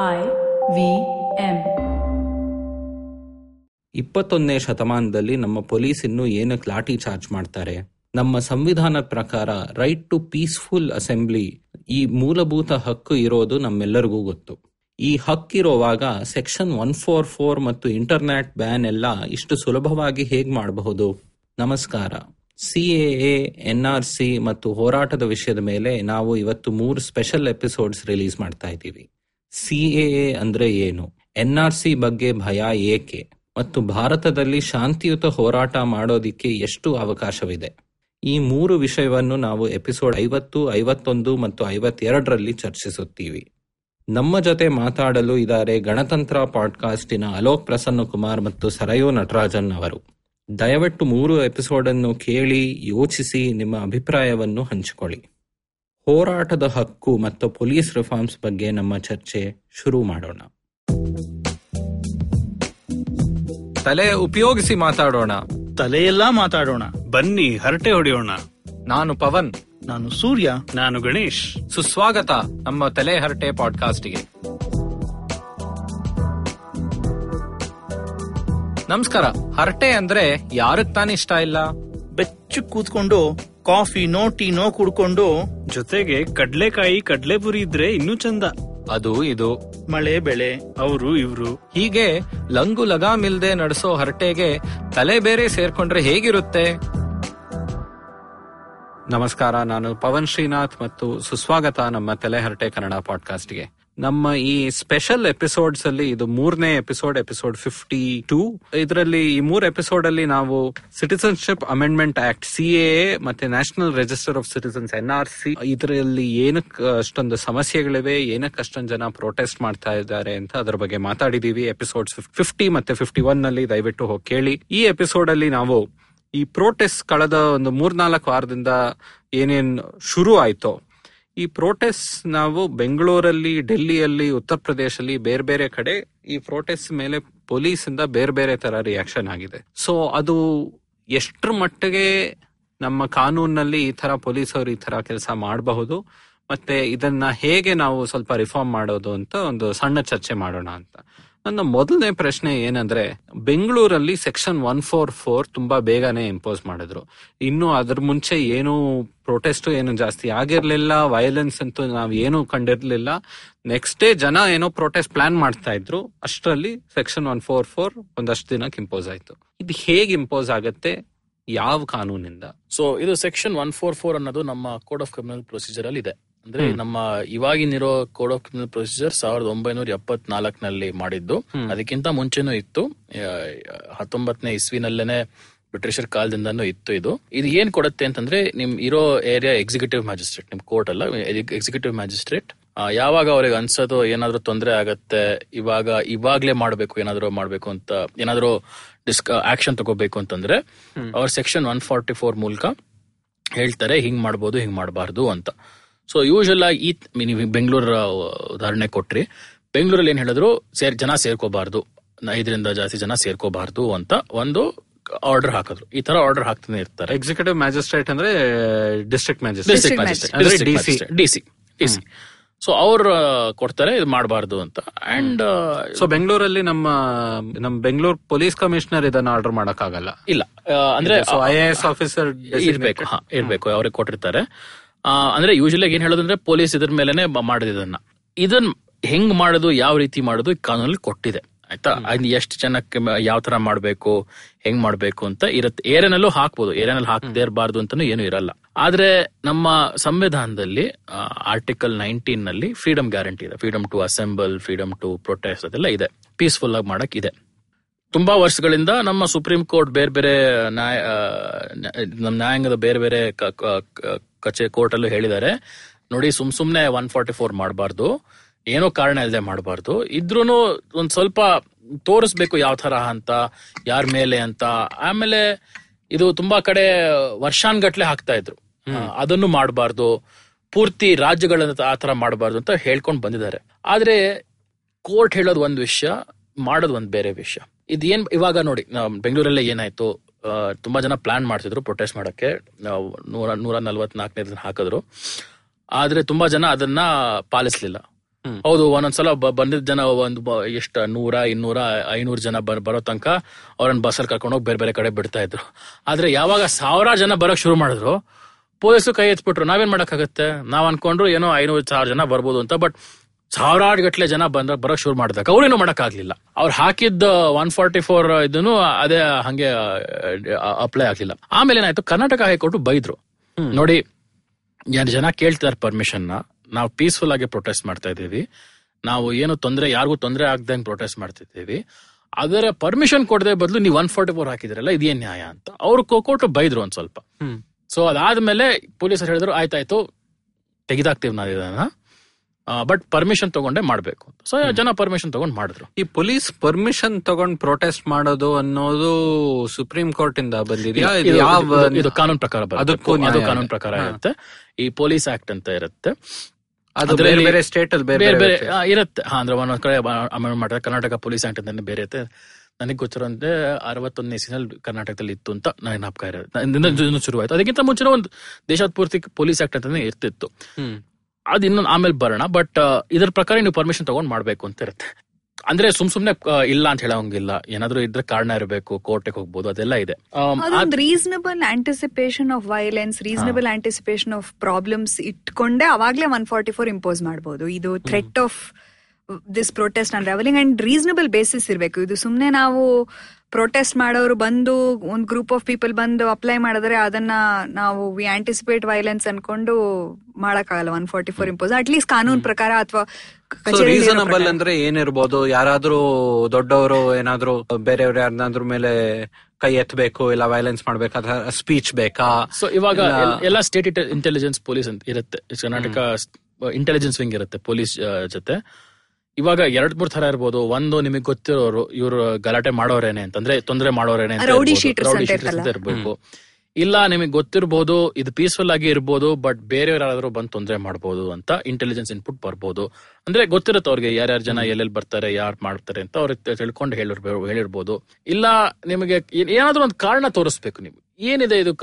I V M. ಇಪ್ಪತ್ತೊಂದನೇ ಶತಮಾನದಲ್ಲಿ ನಮ್ಮ ಪೊಲೀಸ್ ಇನ್ನು ಏನಕ್ಕೆ ಲಾಠಿ ಚಾರ್ಜ್ ಮಾಡ್ತಾರೆ? ನಮ್ಮ ಸಂವಿಧಾನದ ಪ್ರಕಾರ ರೈಟ್ ಟು ಪೀಸ್ಫುಲ್ ಅಸೆಂಬ್ಲಿ ಈ ಮೂಲಭೂತ ಹಕ್ಕು ಇರೋದು ನಮ್ಮೆಲ್ಲರಿಗೂ ಗೊತ್ತು. ಈ ಹಕ್ಕಿರುವಾಗ ಸೆಕ್ಷನ್ ಒನ್ ಫೋರ್ ಫೋರ್ ಮತ್ತು ಇಂಟರ್ನೆಟ್ ಬ್ಯಾನ್ ಎಲ್ಲ ಇಷ್ಟು ಸುಲಭವಾಗಿ ಹೇಗೆ ಮಾಡಬಹುದು? ನಮಸ್ಕಾರ. ಸಿಎಎ ಎನ್ಆರ್ಸಿ ಮತ್ತು ಹೋರಾಟದ ವಿಷಯದ ಮೇಲೆ ನಾವು ಇವತ್ತು ಮೂರು ಸ್ಪೆಷಲ್ ಎಪಿಸೋಡ್ಸ್ ರಿಲೀಸ್ ಮಾಡ್ತಾ ಇದ್ದೀವಿ. ಸಿಎಎ ಅಂದ್ರೆ ಏನು? ಎನ್ಆರ್ಸಿ ಬಗ್ಗೆ ಭಯ ಏಕೆ? ಮತ್ತು ಭಾರತದಲ್ಲಿ ಶಾಂತಿಯುತ ಹೋರಾಟ ಮಾಡೋದಿಕ್ಕೆ ಎಷ್ಟು ಅವಕಾಶವಿದೆ? ಈ ಮೂರು ವಿಷಯವನ್ನು ನಾವು ಎಪಿಸೋಡ್ ಐವತ್ತು, ಐವತ್ತೊಂದು ಮತ್ತು ಐವತ್ತೆರಡರಲ್ಲಿ ಚರ್ಚಿಸುತ್ತೀವಿ. ನಮ್ಮ ಜೊತೆ ಮಾತಾಡಲು ಇದ್ದಾರೆ ಗಣತಂತ್ರ ಪಾಡ್ಕಾಸ್ಟಿನ ಅಲೋಕ್ ಪ್ರಸನ್ನ ಕುಮಾರ್ ಮತ್ತು ಸರಯೋ ನಟರಾಜನ್ ಅವರು. ದಯವಿಟ್ಟು ಮೂರು ಎಪಿಸೋಡನ್ನು ಕೇಳಿ ಯೋಚಿಸಿ ನಿಮ್ಮ ಅಭಿಪ್ರಾಯವನ್ನು ಹಂಚಿಕೊಳ್ಳಿ. ಹೋರಾಟದ ಹಕ್ಕು ಮತ್ತು ಪೊಲೀಸ್ ರಿಫಾರ್ಮ್ಸ್ ಬಗ್ಗೆ ನಮ್ಮ ಚರ್ಚೆ ಶುರು ಮಾಡೋಣ. ತಲೆ ಉಪಯೋಗಿಸಿ ಮಾತಾಡೋಣ. ತಲೆಯೆಲ್ಲಾ ಮಾತಾಡೋಣ. ಬನ್ನಿ ಹರಟೆ ಹೊಡೆಯೋಣ. ನಾನು ಪವನ್. ನಾನು ಸೂರ್ಯ. ನಾನು ಗಣೇಶ್. ಸುಸ್ವಾಗತ ನಮ್ಮ ತಲೆ ಹರಟೆ ಪಾಡ್ಕಾಸ್ಟ್ಗೆ. ನಮಸ್ಕಾರ. ಹರಟೆ ಅಂದ್ರೆ ಯಾರಕ್ ತಾನೇ ಇಷ್ಟ ಇಲ್ಲ? ಬೆಚ್ಚು ಕೂತ್ಕೊಂಡು ಕಾಫಿನೋ ಟೀನೋ ಕುಡ್ಕೊಂಡು ಜೊತೆಗೆ ಕಡ್ಲೆಕಾಯಿ ಕಡ್ಲೆಪುರಿ ಇದ್ರೆ ಇನ್ನೂ ಚಂದ. ಅದು ಇದು. ಮಳೆ ಬೆಳೆ ಅವರು ಇವ್ರು. ಹೀಗೆ ಲಂಗು ಲಗಾಮಿಲ್ದೆ ನಡೆಸೋ ಹರಟೆಗೆ ತಲೆ ಬೇರೆ ಸೇರ್ಕೊಂಡ್ರೆ ಹೇಗಿರುತ್ತೆ? ನಮಸ್ಕಾರ ನಾನು ಪವನ್ ಶ್ರೀನಾಥ್ ಮತ್ತು ಸುಸ್ವಾಗತ ನಮ್ಮ ತಲೆ ಹರಟೆ ಕನ್ನಡ ಪಾಡ್ಕಾಸ್ಟ್ಗೆ. ನಮ್ಮ ಈ ಸ್ಪೆಷಲ್ ಎಪಿಸೋಡ್ಸ್ ಅಲ್ಲಿ ಇದು ಮೂರನೇ ಎಪಿಸೋಡ್ ಎಪಿಸೋಡ್ ಫಿಫ್ಟಿ ಟೂ ಇದರಲ್ಲಿ ಈ ಮೂರ್ ಎಪಿಸೋಡ್ ಅಲ್ಲಿ ನಾವು ಸಿಟಿಸನ್ಶಿಪ್ ಅಮೆಂಡ್ಮೆಂಟ್ ಆಕ್ಟ್ ಎ ಮತ್ತೆ national register of citizens N R C ಇದರಲ್ಲಿ ಏನಕ್ಕೆ ಅಷ್ಟೊಂದು ಸಮಸ್ಯೆಗಳಿವೆ ಏನಕ್ಕೆ ಅಷ್ಟೊಂದು ಜನ ಪ್ರೊಟೆಸ್ಟ್ ಮಾಡ್ತಾ ಇದ್ದಾರೆ ಅಂತ ಅದ್ರ ಬಗ್ಗೆ ಮಾತಾಡಿದೀವಿ. ಎಪಿಸೋಡ್ ಫಿಫ್ಟಿ ಮತ್ತೆ ಫಿಫ್ಟಿ ಒನ್ನಲ್ಲಿ ದಯವಿಟ್ಟು ಹೋಗಿ ಕೇಳಿ. ಈ ಎಪಿಸೋಡ್ ಅಲ್ಲಿ ನಾವು ಈ ಪ್ರೊಟೆಸ್ಟ್ ಕಳೆದ ಒಂದು ಮೂರ್ನಾಲ್ಕು ವಾರದಿಂದ ಏನೇನ್ ಶುರು ಆಯ್ತೋ ಈ ಪ್ರೋಟೆಸ್ಟ್ ನಾವು ಬೆಂಗಳೂರಲ್ಲಿ, ಡೆಲ್ಲಿಯಲ್ಲಿ, ಉತ್ತರ ಪ್ರದೇಶಲ್ಲಿ ಬೇರೆ ಬೇರೆ ಕಡೆ ಈ ಪ್ರೋಟೆಸ್ಟ್ ಮೇಲೆ ಪೊಲೀಸ್ ಇಂದ ಬೇರೆ ಬೇರೆ ತರ ರಿಯಾಕ್ಷನ್ ಆಗಿದೆ. ಸೊ ಅದು ಎಷ್ಟ್ರ ಮಟ್ಟಿಗೆ ನಮ್ಮ ಕಾನೂನಲ್ಲಿ ಈ ತರ ಅವರು ಈ ತರ ಕೆಲಸ ಮಾಡಬಹುದು, ಮತ್ತೆ ಇದನ್ನ ಹೇಗೆ ನಾವು ಸ್ವಲ್ಪ ರಿಫಾರ್ಮ್ ಮಾಡೋದು ಅಂತ ಒಂದು ಸಣ್ಣ ಚರ್ಚೆ ಮಾಡೋಣ ಅಂತ. ನನ್ನ ಮೊದಲನೇ ಪ್ರಶ್ನೆ ಏನಂದ್ರೆ, ಬೆಂಗಳೂರಲ್ಲಿ ಸೆಕ್ಷನ್ ಒನ್ ಫೋರ್ ಫೋರ್ ತುಂಬಾ ಬೇಗನೆ ಇಂಪೋಸ್ ಮಾಡಿದ್ರು. ಇನ್ನು ಅದ್ರ ಮುಂಚೆ ಏನು ಪ್ರೊಟೆಸ್ಟ್ ಏನು ಜಾಸ್ತಿ ಆಗಿರ್ಲಿಲ್ಲ ವೈಲೆನ್ಸ್ ಅಂತೂ ನಾವ್ ಏನು ಕಂಡಿರ್ಲಿಲ್ಲ. ನೆಕ್ಸ್ಟ್ ಡೇ ಜನ ಏನೋ ಪ್ರೊಟೆಸ್ಟ್ ಪ್ಲಾನ್ ಮಾಡ್ತಾ ಇದ್ರು. ಅಷ್ಟರಲ್ಲಿ ಸೆಕ್ಷನ್ ಒನ್ ಫೋರ್ ಫೋರ್ ಒಂದಷ್ಟು ದಿನಕ್ಕೆ ಇಂಪೋಸ್ ಆಯ್ತು. ಇದು ಹೇಗೆ ಇಂಪೋಸ್ ಆಗತ್ತೆ? ಯಾವ ಕಾನೂನಿಂದ? ಸೊ ಇದು ಸೆಕ್ಷನ್ ಒನ್ ಫೋರ್ ಫೋರ್ ಅನ್ನೋದು ನಮ್ಮ ಕೋಡ್ ಆಫ್ ಕ್ರಿಮಿನಲ್ ಪ್ರೊಸೀಜರ್ ಅಲ್ಲಿ ಇದೆ ಅಂದ್ರೆ ನಮ್ಮ ಇವಾಗಿನಿರೋ ಕೋಡ್ ಆಫ್ ಕ್ರಿಮಿನಲ್ ಪ್ರೊಸೀಜರ್ ಸಾವಿರದ ಒಂಬೈನೂರ ಎಪ್ಪತ್ನಾಲ್ಕನಲ್ಲಿ ಮಾಡಿದ್ದು. ಅದಕ್ಕಿಂತ ಮುಂಚೆನೂ ಇತ್ತು. ಹತ್ತೊಂಬತ್ತನೇ ಇಸ್ವಿನಲ್ಲೇನೆ ಬ್ರಿಟಿಷರ್ ಕಾಲದಿಂದನೂ ಇತ್ತು ಇದು. ಇದು ಏನ್ ಕೊಡುತ್ತೆ ಅಂತಂದ್ರೆ ನಿಮ್ ಇರೋ ಏರಿಯಾ ಎಕ್ಸಿಕ್ಯೂಟಿವ್ ಮ್ಯಾಜಿಸ್ಟ್ರೇಟ್ ನಿಮ್ ಕೋರ್ಟ್ ಅಲ್ಲ ಎಕ್ಸಿಕ್ಯೂಟಿವ್ ಮ್ಯಾಜಿಸ್ಟ್ರೇಟ್ ಯಾವಾಗ ಅವ್ರಿಗೆ ಅನ್ಸೋದು ಏನಾದ್ರೂ ತೊಂದರೆ ಆಗತ್ತೆ ಇವಾಗ ಇವಾಗ್ಲೇ ಮಾಡ್ಬೇಕು ಏನಾದ್ರೂ ಮಾಡ್ಬೇಕು ಅಂತ ಏನಾದ್ರೂ ಡಿಸ್ಕ ಆಕ್ಷನ್ ತಗೋಬೇಕು ಅಂತಂದ್ರೆ ಅವ್ರ ಸೆಕ್ಷನ್ ಒನ್ ಫಾರ್ಟಿ ಫೋರ್ ಮೂಲಕ ಹೇಳ್ತಾರೆ ಹಿಂಗ್ ಮಾಡ್ಬೋದು ಹಿಂಗ್ ಮಾಡಬಾರ್ದು ಅಂತ. ಸೊ ಯೂಶಲ್ ಆಗಿ ಈ ನೀವು ಬೆಂಗಳೂರ ಉದಾಹರಣೆ ಕೊಟ್ರಿ. ಬೆಂಗಳೂರಲ್ಲಿ ಏನ್ ಹೇಳಿದ್ರು ಸೇರ್ ಜನ ಸೇರ್ಕೋಬಾರ್ದು. ಐದರಿಂದ ಜಾಸ್ತಿ ಜನ ಸೇರ್ಕೋಬಾರ್ದು ಅಂತ ಒಂದು ಆರ್ಡರ್ ಹಾಕಿದ್ರು. ಈ ತರ ಆರ್ಡರ್ ಹಾಕ್ತಾನೆ ಇರ್ತಾರೆ. ಎಕ್ಸಿಕ್ಯೂಟಿವ್ ಮ್ಯಾಜಿಸ್ಟ್ರೇಟ್ ಅಂದ್ರೆ district magistrate DC DC so ಅವ್ರು ಕೊಡ್ತಾರೆ ಇದು ಮಾಡಬಾರ್ದು ಅಂತ. ಅಂಡ್ ಸೊ ಬೆಂಗಳೂರಲ್ಲಿ ನಮ್ಮ ನಮ್ ಬೆಂಗಳೂರು ಪೊಲೀಸ್ ಕಮಿಷನರ್ ಇದನ್ನ ಆರ್ಡರ್ ಮಾಡಕ್ ಆಗಲ್ಲ ಇಲ್ಲ. ಅಂದ್ರೆ ಐ ಎ ಎಸ್ ಆಫೀಸರ್ ಇರ್ಬೇಕು. ಹಾ ಇರ್ಬೇಕು. ಅವ್ರಿಗೆ ಕೊಟ್ಟಿರ್ತಾರೆ. ಅಂದ್ರೆ ಯೂಶಲಿ ಏನ್ ಹೇಳೋದಂದ್ರೆ ಪೊಲೀಸ್ ಇದ್ರ ಮೇಲೆನೆ ಮಾಡಿದನ್ನ ಇದನ್ ಹೆಂಗ್ ಮಾಡೋದು ಯಾವ ರೀತಿ ಮಾಡೋದು ಕಾನೂನಲ್ಲಿ ಕೊಟ್ಟಿದೆ. ಆಯ್ತಾ? ಅದ್ ಎಷ್ಟು ಜನಕ್ಕೆ ಯಾವ ತರ ಮಾಡ್ಬೇಕು ಹೆಂಗ್ ಮಾಡ್ಬೇಕು ಅಂತ ಇರತ್ತೆ ಏರನಲ್ಲೂ ಹಾಕ್ಬೋದು ಏರನಲ್ಲಿ ಹಾಕದೇ ಇರಬಾರ್ದು ಅಂತಾನು ಏನು ಇರಲ್ಲ. ಆದ್ರೆ ನಮ್ಮ ಸಂವಿಧಾನದಲ್ಲಿ ಆರ್ಟಿಕಲ್ ನೈನ್ಟೀನ್ನಲ್ಲಿ ಫ್ರೀಡಮ್ ಗ್ಯಾರಂಟಿ ಇದೆ. Freedom to assemble freedom to protest ಅದೆಲ್ಲ ಇದೆ. ಪೀಸ್ಫುಲ್ ಆಗಿ ಮಾಡಕ್ ಇದೆ. ತುಂಬಾ ವರ್ಷಗಳಿಂದ ನಮ್ಮ ಸುಪ್ರೀಂ ಕೋರ್ಟ್ ಬೇರೆ ಬೇರೆ ನ್ಯಾಯ ನಮ್ಮ ನ್ಯಾಯಾಂಗದ ಬೇರೆ ಬೇರೆ ಕಚೆ ಕೋರ್ಟ್ ಅಲ್ಲೂ ಹೇಳಿದ್ದಾರೆ. ನೋಡಿ ಸುಮ್ ಸುಮ್ನೆ ಒನ್ ಫಾರ್ಟಿ ಫೋರ್ ಮಾಡಬಾರ್ದು. ಏನೋ ಕಾರಣ ಇಲ್ಲದೆ ಮಾಡಬಾರ್ದು. ಇದ್ರೂನು ಒಂದ್ ಸ್ವಲ್ಪ ತೋರಿಸ್ಬೇಕು ಯಾವ ತರ ಅಂತ ಯಾರ ಮೇಲೆ ಅಂತ. ಆಮೇಲೆ ಇದು ತುಂಬಾ ಕಡೆ ವರ್ಷಾನ್ಗಟ್ಲೆ ಹಾಕ್ತಾ ಇದ್ರು. ಅದನ್ನು ಮಾಡಬಾರ್ದು. ಪೂರ್ತಿ ರಾಜ್ಯಗಳನ್ನ ಆ ತರ ಮಾಡಬಾರ್ದು ಅಂತ ಹೇಳ್ಕೊಂಡು ಬಂದಿದ್ದಾರೆ. ಆದ್ರೆ ಕೋರ್ಟ್ ಹೇಳೋದು ಒಂದ್ ವಿಷಯ ಮಾಡೋದು ಒಂದ್ ಬೇರೆ ವಿಷಯ. ಇದೇನ್ ಇವಾಗ ನೋಡಿ ಬೆಂಗಳೂರಲ್ಲೇ ಏನಾಯ್ತು? ತುಂಬಾ ಜನ ಪ್ಲಾನ್ ಮಾಡ್ತಿದ್ರು ಪ್ರೊಟೆಸ್ಟ್ ಮಾಡಕ್ಕೆ. ನೂರ ನೂರ ನಲ್ವತ್ನಾಲ್ಕನೇ ದಿನ ಹಾಕಿದ್ರು. ಆದ್ರೆ ತುಂಬಾ ಜನ ಅದನ್ನ ಪಾಲಿಸ್ಲಿಲ್ಲ. ಹೌದು ಒಂದೊಂದ್ಸಲ ಬಂದಿದ್ದ ಜನ ಒಂದು ಎಷ್ಟ ನೂರ ಇನ್ನೂರ ಐನೂರು ಜನ ಬರ್- ಬರೋ ತನಕ ಅವ್ರನ್ನ ಬಸ್ಸಲ್ಲಿ ಕರ್ಕೊಂಡು ಹೋಗಿ ಬೇರೆ ಬೇರೆ ಕಡೆ ಬಿಡ್ತಾ ಇದ್ರು. ಆದ್ರೆ ಯಾವಾಗ ಸಾವಿರಾರು ಜನ ಬರೋಕ್ ಶುರು ಮಾಡಿದ್ರು ಪೊಲೀಸರು ಕೈ ಎತ್ಬಿಟ್ರು ನಾವೇನ್ ಮಾಡಕ್ಕಾಗತ್ತೆ? ನಾವ್ ಅನ್ಕೊಂಡ್ರು ಏನೋ ಐನೂರು ಸಾವಿರ ಜನ ಬರ್ಬೋದು ಅಂತ ಬಟ್ ಸಾವಿರಾರು ಗಟ್ಲೆ ಜನ ಬಂದ ಬರೋಕ್ ಶುರು ಮಾಡಿದಾಗ ಅವ್ರೇನು ಮಾಡಕ್ಕಾಗ್ಲಿಲ್ಲ. ಅವ್ರು ಹಾಕಿದ್ದ ಒನ್ ಫಾರ್ಟಿ ಫೋರ್ ಇದನ್ನು ಅದೇ ಹಂಗೆ ಅಪ್ಲೈ ಆಗ್ಲಿಲ್ಲ. ಆಮೇಲೆ ಏನಾಯ್ತು? ಕರ್ನಾಟಕ ಹೈಕೋರ್ಟ್ ಬೈದ್ರು. ನೋಡಿ ಎರಡು ಜನ ಕೇಳ್ತಿದಾರೆ ಪರ್ಮಿಷನ್ ನಾವು ಪೀಸ್ಫುಲ್ ಆಗಿ ಪ್ರೊಟೆಸ್ಟ್ ಮಾಡ್ತಾ ಇದ್ದೀವಿ. ನಾವು ಏನು ತೊಂದರೆ ಯಾರಿಗೂ ತೊಂದರೆ ಆಗ್ದಂಗೆ ಪ್ರೊಟೆಸ್ಟ್ ಮಾಡ್ತಿದ್ದೀವಿ ಅದರ ಪರ್ಮಿಷನ್ ಕೊಡದೆ ಬದಲು ನೀವು ಒನ್ ಫಾರ್ಟಿ ಫೋರ್ ಹಾಕಿದ್ರಲ್ಲ ಇದೇನ್ ನ್ಯಾಯ ಅಂತ. ಅವ್ರು ಕೋರ್ಟ್ ಬೈದ್ರು ಒಂದ್ ಸ್ವಲ್ಪ. ಸೊ ಅದಾದ್ಮೇಲೆ ಪೊಲೀಸರು ಹೇಳಿದ್ರು ಆಯ್ತಾಯ್ತು ತೆಗೆದಾಕ್ತೀವಿ ನಾವು ಇದನ್ನ. ಬಟ್ ಪರ್ಮಿಷನ್ ತಗೊಂಡೇ ಮಾಡ್ಬೇಕು ಸೊ ಜನ ಪರ್ಮಿಷನ್ ತಗೊಂಡ್ ಮಾಡಿದ್ರು. ಈ ಪೊಲೀಸ್ ಪರ್ಮಿಷನ್ ತಗೊಂಡ್ ಪ್ರೊಟೆಸ್ಟ್ ಮಾಡೋದು ಅನ್ನೋದು ಸುಪ್ರೀಂ ಕೋರ್ಟ್ ಇಂದ ಬಂದಿದೆಯಾ? ಇದು ಕಾನೂನು ಪ್ರಕಾರ. ಅದಕ್ಕೂ ಅದು ಕಾನೂನು ಪ್ರಕಾರ ಇರುತ್ತೆ. ಈ ಪೊಲೀಸ್ ಆಕ್ಟ್ ಅಂತ ಇರುತ್ತೆ. ಬೇರೆ ಬೇರೆ ಸ್ಟೇಟ್ ಅಲ್ಲಿ ಬೇರೆ ಬೇರೆ ಇರುತ್ತೆ. ಅಂದ್ರೆ ಒಂದೊಂದ್ ಕಡೆ ಅಮೆಂಡ್ ಮಾಡ್ತಾರೆ. ಕರ್ನಾಟಕ ಪೊಲೀಸ್ ಆಕ್ಟ್ ಅಂತ ಬೇರೆ ಇರುತ್ತೆ. ನನಗೆ ಗೊತ್ತಿರೋಂತೆ ಅರವತ್ತೊಂದನೇ ಇಸ್ವಿನಲ್ಲಿ ಕರ್ನಾಟಕದಲ್ಲಿ ಇತ್ತು ಅಂತ ನನಗೆ ನಾಪಕ ಇರೋದು. ಶುರುವಾಯ್ತು. ಅದಕ್ಕಿಂತ ಮುಂಚೆ ಒಂದು ದೇಶದ ಪೂರ್ತಿ ಪೊಲೀಸ್ ಆಕ್ಟ್ ಅಂತಾನೆ ಇರ್ತಿತ್ತು. ಅದು ಇನ್ನೊಂದು ಆಮೇಲೆ ಬರೋಣ ಬಟ್ ಇದ್ರ ಪ್ರಕಾರ ನೀವು ಪರ್ಮಿಷನ್ ತಗೊಂಡ್ ಮಾಡ್ಬೇಕು ಅಂತ ಇರುತ್ತೆ. ಅಂದ್ರೆ ಸುಮ್ ಸುಮ್ನೆ ಇಲ್ಲ ಅಂತ ಹೇಳೋಂಗಿಲ್ಲ. ಏನಾದ್ರೂ ಇದ್ರೆ ಕಾರಣ ಇರಬೇಕು ಕೋರ್ಟಿಗೆ ಹೋಗ್ಬೋದು ಅದೆಲ್ಲ ಇದೆ. Reasonable anticipation of violence reasonable anticipation of problems ಇಟ್ಕೊಂಡೆ ಅವಾಗ್ಲೇ ಒನ್ ಫಾರ್ಟಿ ಫೋರ್ ಇಂಪೋಸ್ ಮಾಡಬಹುದು ಇದು threat of this protest and rebelling and reasonable basis ಇರಬೇಕು. ಇದು ಸುಮ್ನೆ ನಾವು ಪ್ರೊಟೆಸ್ಟ್ ಮಾಡೋರು ಬಂದು ಒಂದು ಗ್ರೂಪ್ ಆಫ್ ಪೀಪಲ್ ಬಂದು ಅಪ್ಲೈ ಮಾಡಿದ್ರೆ ಅದನ್ನ ನಾವು ವಿ ಆಂಟಿಸಿಪೇಟ್ ವೈಲೆನ್ಸ್ ಅನ್ಕೊಂಡು ಮಾಡಕ್ಕಾಗಲ್ಲ one forty four impose at least ಕಾನೂನು ಪ್ರಕಾರ ಅಥವಾ ರೀಸನಬಲ್ ಅಂದ್ರೆ ಏನಿರ್ಬೋದು ಯಾರಾದ್ರೂ ದೊಡ್ಡವರು ಏನಾದ್ರು ಬೇರೆಯವ್ರು ಯಾರನ್ನಾದ್ರೂ ಮೇಲೆ ಕೈ ಎತ್ತಬೇಕು ಇಲ್ಲ ವೈಲೆನ್ಸ್ ಅಥವಾ ಸ್ಪೀಚ್ ಬೇಕಾ? ಸೊ ಇವಾಗ ಎಲ್ಲ ಸ್ಟೇಟ್ ಇಂಟೆಲಿಜೆನ್ಸ್ ಪೊಲೀಸ್ ಅಂತ ಇರುತ್ತೆ. ಕರ್ನಾಟಕ ಇಂಟೆಲಿಜೆನ್ಸ್ ವಿಂಗ್ ಇರುತ್ತೆ ಪೊಲೀಸ್ ಜೊತೆ. ಇವಾಗ ಎರಡ್ ಮೂರ್ ತರ ಇರ್ಬೋದು. ಒಂದು ನಿಮಗೆ ಗೊತ್ತಿರೋರು ಇವ್ರು ಗಲಾಟೆ ಮಾಡೋರೇನೆ ಅಂತಂದ್ರೆ ತೊಂದರೆ ಮಾಡೋರೇನೆ ಅಂತ ಇರ್ಬೇಕು. ಇಲ್ಲ ನಿಮಗೆ ಗೊತ್ತಿರ್ಬೋದು ಇದು ಪೀಸ್ಫುಲ್ ಆಗಿ ಇರ್ಬೋದು ಬಟ್ ಬೇರೆಯವ್ರ ಯಾರಾದ್ರೂ ಬಂದು ತೊಂದರೆ ಮಾಡಬಹುದು ಅಂತ ಇಂಟೆಲಿಜೆನ್ಸ್ ಇನ್ಪುಟ್ ಬರ್ಬೋದು. ಅಂದ್ರೆ ಗೊತ್ತಿರುತ್ತೆ ಅವ್ರಿಗೆ ಯಾರ್ಯಾರ ಜನ ಎಲ್ಲೆಲ್ಲಿ ಬರ್ತಾರೆ ಯಾರು ಮಾಡ್ತಾರೆ ಅಂತ ಅವ್ರಿಗೆ ತಿಳ್ಕೊಂಡು ಹೇಳಿರ್ಬೋದು ಹೇಳಿರ್ಬೋದು. ಇಲ್ಲ ನಿಮಗೆ ಏನ್- ಏನಾದ್ರೂ ಒಂದು ಕಾರಣ ತೋರಿಸ್ಬೇಕು ನೀವು. ಏನಿದೆ ಇದು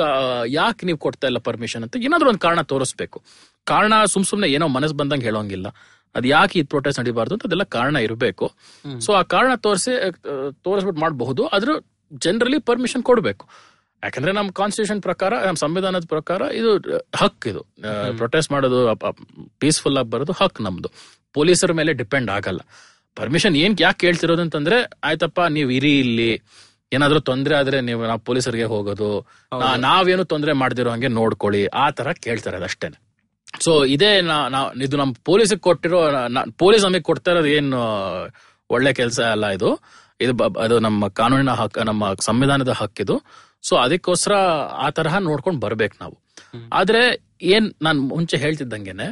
ಯಾಕೆ ನೀವು ಕೊಡ್ತಾ ಇಲ್ಲ ಪರ್ಮಿಷನ್ ಅಂತ ಏನಾದ್ರೂ ಒಂದು ಕಾರಣ ತೋರಿಸ್ಬೇಕು. ಕಾರಣ ಸುಮ್ ಸುಮ್ನೆ ಏನೋ ಮನಸ್ಸು ಬಂದಂಗೆ ಹೇಳೋಂಗಿಲ್ಲ. ಅದ್ ಯಾಕೆ ಇದ್ ಪ್ರೊಟೆಸ್ಟ್ ನಡಿಬಾರ್ದು ಅಂತ ಅದೆಲ್ಲ ಕಾರಣ ಇರಬೇಕು. ಸೊ ಆ ಕಾರಣ ತೋರಿಸಿ ತೋರಿಸ್ಬಿಟ್ಟು ಮಾಡಬಹುದು ಆದ್ರೂ ಜನರಲಿ ಪರ್ಮಿಷನ್ ಕೊಡಬೇಕು. ಯಾಕಂದ್ರೆ ನಮ್ಮ ಕಾನ್ಸ್ಟಿಟ್ಯೂಷನ್ ಪ್ರಕಾರ ನಮ್ಮ ಸಂವಿಧಾನದ ಪ್ರಕಾರ ಇದು ಹಕ್ ಇದು. ಪ್ರೊಟೆಸ್ಟ್ ಮಾಡೋದು ಪೀಸ್ಫುಲ್ ಆಗಿ ಬರೋದು ಹಕ್ ನಮ್ದು. ಪೊಲೀಸರ ಮೇಲೆ ಡಿಪೆಂಡ್ ಆಗಲ್ಲ. ಪರ್ಮಿಷನ್ ಏನ್ ಯಾಕೆ ಕೇಳ್ತಿರೋದು ಅಂತಂದ್ರೆ ಆಯ್ತಪ್ಪ ನೀವು ಇರಿ ಇಲ್ಲಿ. ಏನಾದ್ರೂ ತೊಂದ್ರೆ ಆದ್ರೆ ನೀವು ನಾವು ಪೊಲೀಸರಿಗೆ ಹೋಗೋದು. ನಾವೇನು ತೊಂದ್ರೆ ಮಾಡ್ದಿರೋ ಹಂಗೆ ನೋಡ್ಕೊಳ್ಳಿ. ಆ ತರ ಕೇಳ್ತಾರೆ ಅದಷ್ಟೇನೆ ಸೊ ಇದೇ ಇದು ನಮ್ ಪೊಲೀಸಿಗೆ ಕೊಟ್ಟಿರೋ ಪೊಲೀಸ್ ನಮಗೆ ಕೊಡ್ತಾ ಇರೋದು ಏನು ಒಳ್ಳೆ ಕೆಲಸ ಅಲ್ಲ ಇದು. ಇದು ಅದು ನಮ್ಮ ಕಾನೂನಿನ ಹಕ್ ನಮ್ಮ ಸಂವಿಧಾನದ ಹಕ್ಕಿದು ಸೊ ಅದಕ್ಕೋಸ್ಕರ ಆ ತರಹ ನೋಡ್ಕೊಂಡು ಬರ್ಬೇಕು ನಾವು. ಆದ್ರೆ ಏನ್ ನಾನು ಮುಂಚೆ ಹೇಳ್ತಿದ್ದಂಗೆನೆ